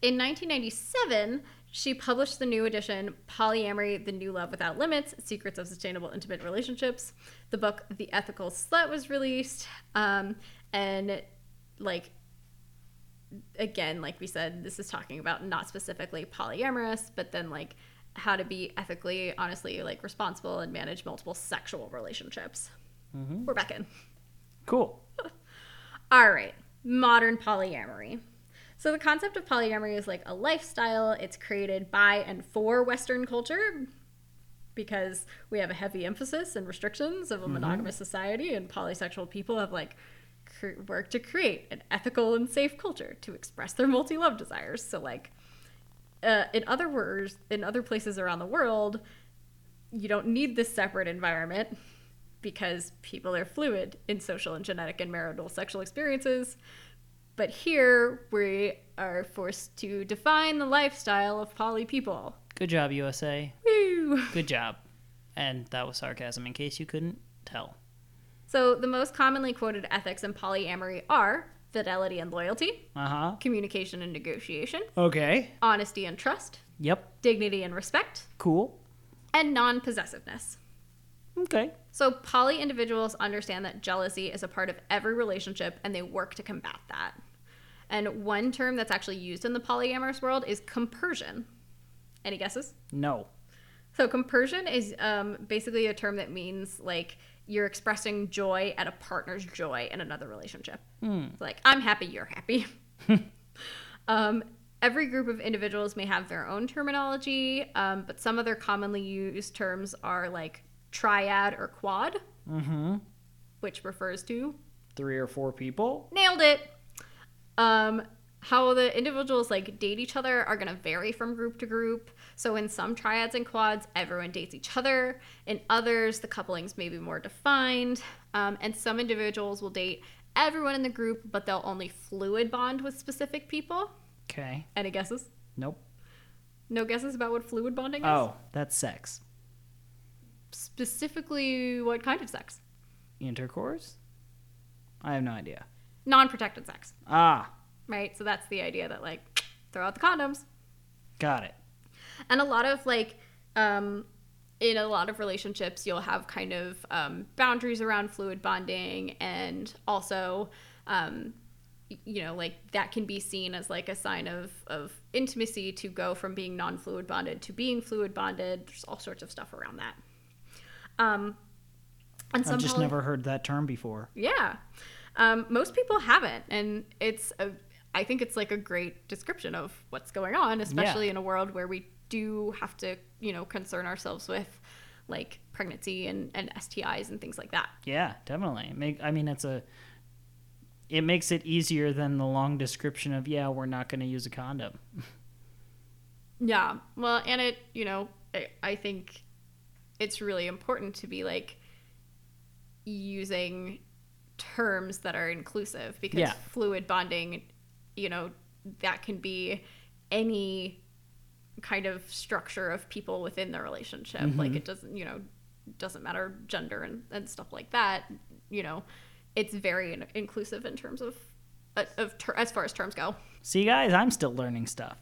In 1997, She published the new edition, Polyamory The New Love Without Limits Secrets of Sustainable Intimate Relationships. The book, The Ethical Slut, was released. Um, and, like, again, like we said, this is talking about not specifically polyamorous, but then, like, how to be ethically, honestly, like, responsible and manage multiple sexual relationships. We're back in. Cool. All right, modern polyamory. So the concept of polyamory is like a lifestyle. It's created by and for Western culture because we have a heavy emphasis and restrictions of a monogamous society, and polysexual people have like cr- worked to create an ethical and safe culture to express their multi-love desires. So like, uh, in other words, in other places around the world, you don't need this separate environment because people are fluid in social and genetic and marital sexual experiences. But here we are forced to define the lifestyle of poly people. Good job, USA. Woo! Good job. And that was sarcasm in case you couldn't tell. So the most commonly quoted ethics in polyamory are fidelity and loyalty, Uh huh. communication and negotiation, Okay. honesty and trust, Yep. dignity and respect, Cool. and non-possessiveness. Okay. So poly individuals understand that jealousy is a part of every relationship and they work to combat that. And one term that's actually used in the polyamorous world is compersion. Any guesses? No. So compersion is um, basically a term that means like you're expressing joy at a partner's joy in another relationship. It's Like I'm happy, you're happy. um, every group of individuals may have their own terminology, um, but some other commonly used terms are like triad or quad, Mm-hmm. which refers to Three or four people. nailed it. Um, how the individuals like date each other are going to vary from group to group. So in some triads and quads, everyone dates each other. In others, the couplings may be more defined. Um, and some individuals will date everyone in the group, but they'll only fluid bond with specific people. Okay. Any guesses? Nope. No guesses about what fluid bonding is? Oh, that's sex. Specifically, what kind of sex? Intercourse? I have no idea. Non protected sex, Ah, right? So that's the idea that, like, throw out the condoms. got it. and a lot of like um in a lot of relationships you'll have kind of um, boundaries around fluid bonding and also um, you know like that can be seen as like a sign of of intimacy to go from being non-fluid bonded to being fluid bonded there's all sorts of stuff around that um and I've just poly- never heard that term before. yeah. Um, most people haven't. And it's a, I think it's like a great description of what's going on, especially in a world where we do have to, you know, concern ourselves with like pregnancy and, and STIs and things like that. Yeah, definitely. Make I mean it's a it makes it easier than the long description of yeah, we're not going to use a condom. Yeah. Well, and it, you know, I, I think it's really important to be like using terms that are inclusive because Yeah. fluid bonding, you know, that can be any kind of structure of people within the relationship. Mm-hmm. Like it doesn't, you know, doesn't matter gender and, and stuff like that. You know, it's very in- inclusive in terms of uh, of ter- as far as terms go. See guys, I'm still learning stuff.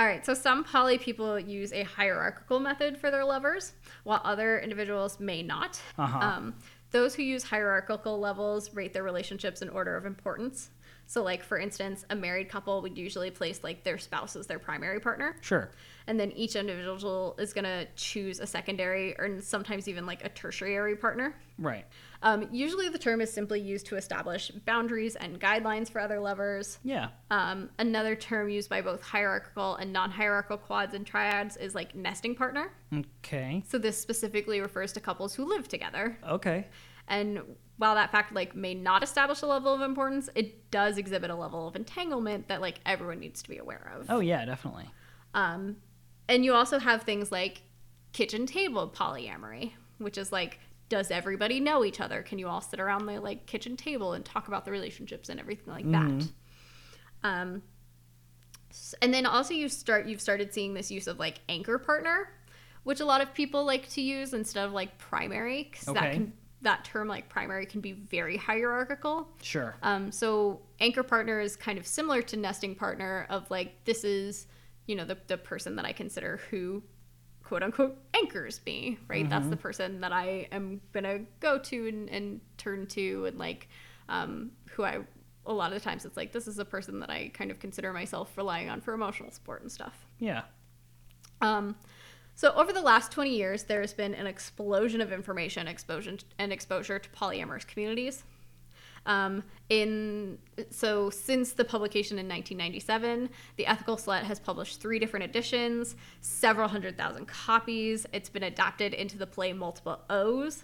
All right, so some poly people use a hierarchical method for their lovers, while other individuals may not. Uh-huh. Um, those who use hierarchical levels rate their relationships in order of importance. So, like for instance, a married couple would usually place like their spouse as their primary partner, Sure. and then each individual is gonna choose a secondary or sometimes even like a tertiary partner. Right. Um, usually, the term is simply used to establish boundaries and guidelines for other lovers. Yeah. Um, another term used by both hierarchical and non-hierarchical quads and triads is like nesting partner. Okay. So this specifically refers to couples who live together. Okay. And while that fact like may not establish a level of importance, it does exhibit a level of entanglement that like everyone needs to be aware of. Oh yeah, definitely. Um, and you also have things like kitchen table polyamory, which is like, does everybody know each other? Can you all sit around the like kitchen table and talk about the relationships and everything like that? Um, and then also you start you've started seeing this use of like anchor partner, which a lot of people like to use instead of like primary, because that can that term like primary can be very hierarchical. Sure. Um, so anchor partner is kind of similar to nesting partner of like this is you know, the, the person that I consider who quote unquote anchors me, right? That's the person that I am gonna go to and, and turn to and like um, who I a lot of the times it's like this is a person that I kind of consider myself relying on for emotional support and stuff. Yeah. Um, so over the last 20 years, there's been an explosion of information exposure and exposure to polyamorous communities. Um, in so since the publication in 1997, the Ethical Slut has published three different editions, several hundred thousand copies. It's been adapted into the play Multiple O's.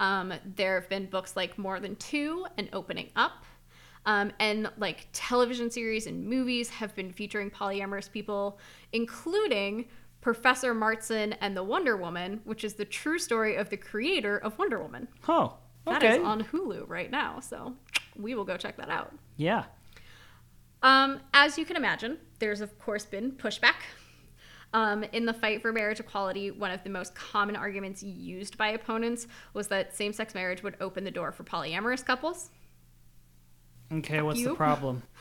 Um, there have been books like More Than Two and Opening Up. Um, and like television series and movies have been featuring polyamorous people, including Professor Marston and the Wonder Woman, which is the true story of the creator of Wonder Woman. Oh. okay. That is on Hulu right now, so we will go check that out. yeah. Um, as you can imagine, there's of course been pushback. Um, in the fight for marriage equality, one of the most common arguments used by opponents was that same sex marriage would open the door for polyamorous couples. Okay. What's the problem?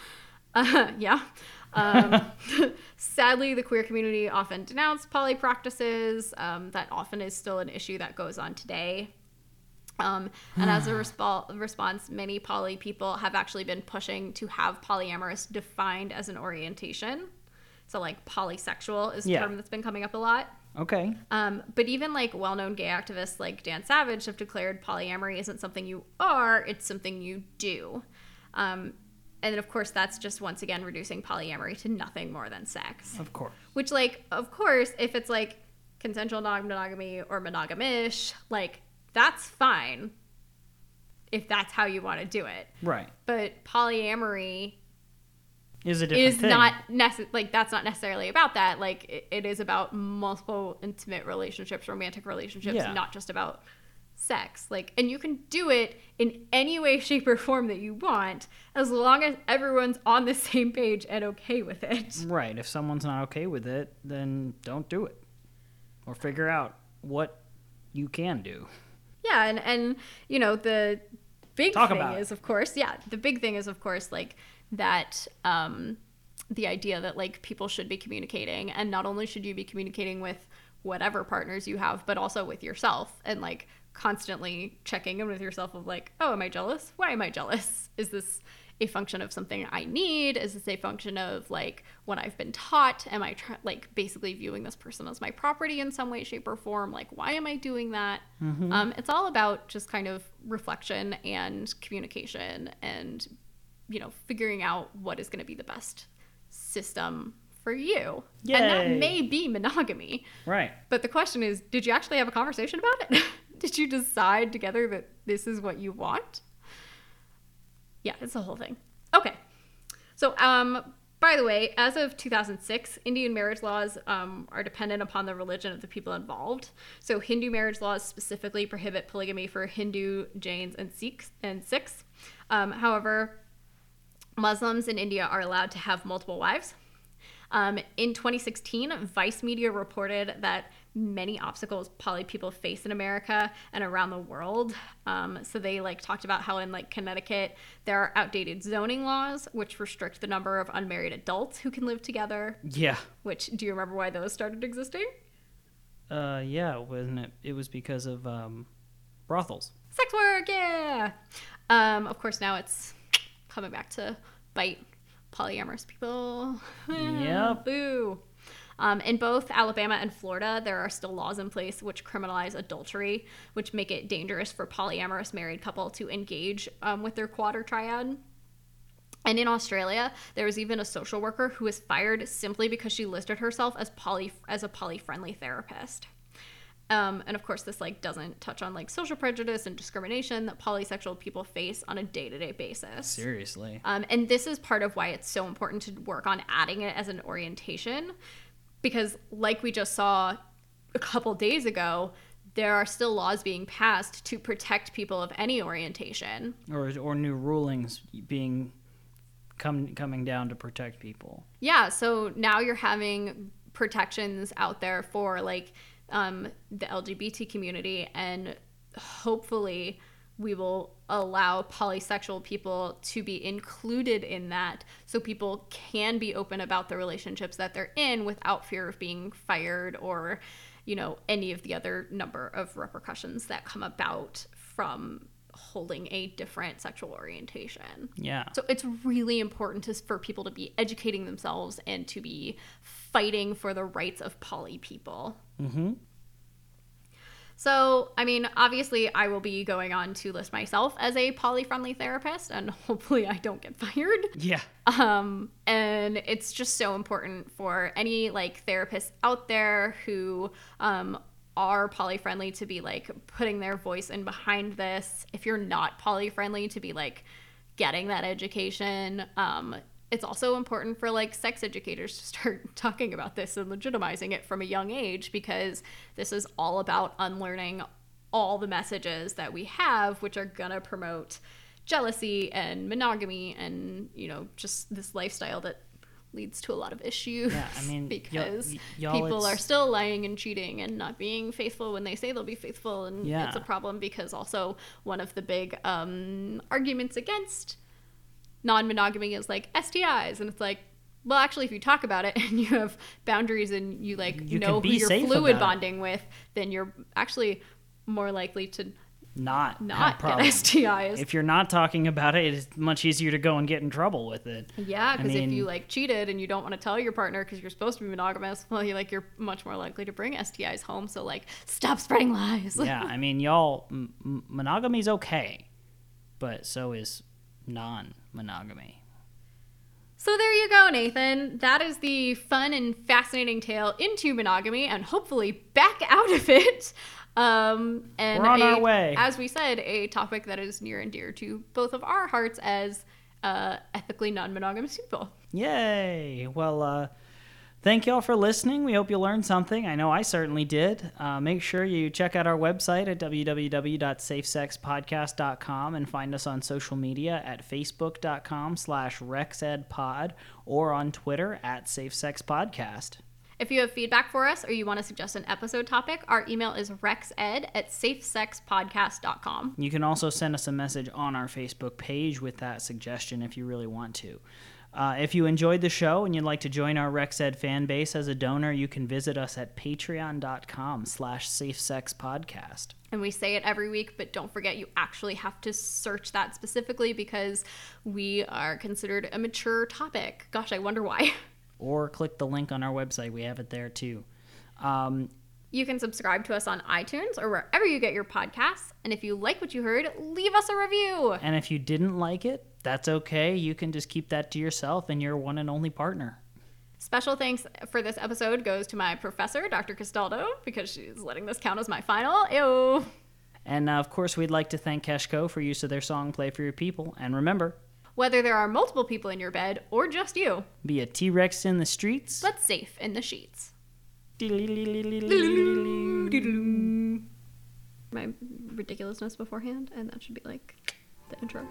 Uh, yeah. Um, sadly, the queer community often denounced poly practices. Um, that often is still an issue that goes on today. Um, and as a respo- response, many poly people have actually been pushing to have polyamorous defined as an orientation. So, like, polysexual is a Yeah. term that's been coming up a lot. Okay. Um, but even like well known gay activists like Dan Savage have declared polyamory isn't something you are, it's something you do. Um, and then, of course, that's just once again reducing polyamory to nothing more than sex. Of course. Which, like, of course, if it's like consensual non monogamy or monogamish, like, that's fine if that's how you want to do it. Right. But polyamory Is a different is thing. not necess- like that's not necessarily about that like it, it is about multiple intimate relationships romantic relationships Yeah. not just about sex like and you can do it in any way shape or form that you want as long as everyone's on the same page and okay with it Right. If someone's not okay with it, then don't do it. Or figure out what you can do. yeah and and you know the big Talk thing is of course yeah the big thing is of course like that um the idea that like people should be communicating and not only should you be communicating with whatever partners you have but also with yourself and like constantly checking in with yourself of like oh am i jealous? Why am i jealous? Is this a function of something i need? Is this a function of like what i've been taught? Am i try- like basically viewing this person as my property in some way shape or form? Like why am i doing that? Um, it's all about just kind of reflection and communication and you know figuring out what is going to be the best system for you. And that may be monogamy. Right. but the question is, did you actually have a conversation about it? did you decide together that this is what you want? Yeah, it's the whole thing. Okay. So, um, by the way, as of 2006, Indian marriage laws um, are dependent upon the religion of the people involved. So, Hindu marriage laws specifically prohibit polygamy for Hindu, Jains, and Sikhs. And Sikhs. Um, however, Muslims in India are allowed to have multiple wives. Um, in 2016, Vice Media reported that many obstacles poly people face in America and around the world. Um, so they like talked about how in like Connecticut there are outdated zoning laws which restrict the number of unmarried adults who can live together. Yeah. Which do you remember why those started existing? Uh, yeah, wasn't it? It was because of um, brothels. Sex work, yeah. Um, of course, now it's coming back to bite polyamorous people. Yep. Boo. Um, in both Alabama and Florida, there are still laws in place which criminalize adultery, which make it dangerous for polyamorous married couple to engage um, with their quad or triad. And in Australia, there was even a social worker who was fired simply because she listed herself as poly as a poly-friendly therapist. Um, and of course, this like doesn't touch on like social prejudice and discrimination that polysexual people face on a day-to-day basis. Seriously. Um, and this is part of why it's so important to work on adding it as an orientation, because like we just saw a couple days ago, there are still laws being passed to protect people of any orientation. Or or new rulings being come coming down to protect people. Yeah, so now you're having protections out there for like um, the LGBT community, and hopefully, we will allow polysexual people to be included in that so people can be open about the relationships that they're in without fear of being fired or you know any of the other number of repercussions that come about from holding a different sexual orientation. Yeah. So it's really important to, for people to be educating themselves and to be fighting for the rights of poly people. Mm-hmm. So, I mean, obviously, I will be going on to list myself as a poly friendly therapist, and hopefully, I don't get fired. Yeah. Um, and it's just so important for any like therapists out there who um, are poly friendly to be like putting their voice in behind this. If you're not poly friendly, to be like getting that education. Um, it's also important for like sex educators to start talking about this and legitimizing it from a young age because this is all about unlearning all the messages that we have which are gonna promote jealousy and monogamy and you know just this lifestyle that leads to a lot of issues Yeah, I mean, because y- y'all, people are still lying and cheating and not being faithful when they say they'll be faithful and Yeah. it's a problem because also one of the big um, arguments against non-monogamy is like STIs and it's like well actually if you talk about it and you have boundaries and you like You know who you're fluid about it. bonding with then you're actually more likely to Not have not get. STIs. If you're not talking about it, it's much easier to go and get in trouble with it. Yeah, I because if you like cheated and you don't want to tell your partner because you're supposed to be monogamous, well, you like you're much more likely to bring STIs home. So like, stop spreading lies. yeah, I mean, y'all, m- monogamy's okay, but so is non-monogamy. So there you go, Nathan. That is the fun and fascinating tale into monogamy and hopefully back out of it. Um, and We're on a- our way. As we said, a topic that is near and dear to both of our hearts as uh, ethically non-monogamous people. Yay! Well, uh, thank y'all for listening. We hope you learned something. I know I certainly did. Uh, make sure you check out our website at www.safesexpodcast.com and find us on social media at facebook.com slash rexedpod or on Twitter at safesexpodcast. If you have feedback for us or you want to suggest an episode topic, our email is rexed at safesexpodcast.com. You can also send us a message on our Facebook page with that suggestion if you really want to. Uh, if you enjoyed the show and you'd like to join our RexEd fan base as a donor, you can visit us at patreon.com slash safesexpodcast. And we say it every week, but don't forget you actually have to search that specifically because we are considered a mature topic. Gosh, I wonder why. Or click the link on our website. We have it there too. Um, You can subscribe to us on iTunes or wherever you get your podcasts. And if you like what you heard, leave us a review. and if you didn't like it, that's okay. You can just keep that to yourself and your one and only partner. Special thanks for this episode goes to my professor, Dr. Castaldo, because she's letting this count as my final. Ew. And uh, of course, we'd like to thank Keshko for use of their song Play for Your People. And remember, Whether there are multiple people in your bed or just you, be a T Rex in the streets. but safe in the sheets. My ridiculousness beforehand, and that should be like the intro.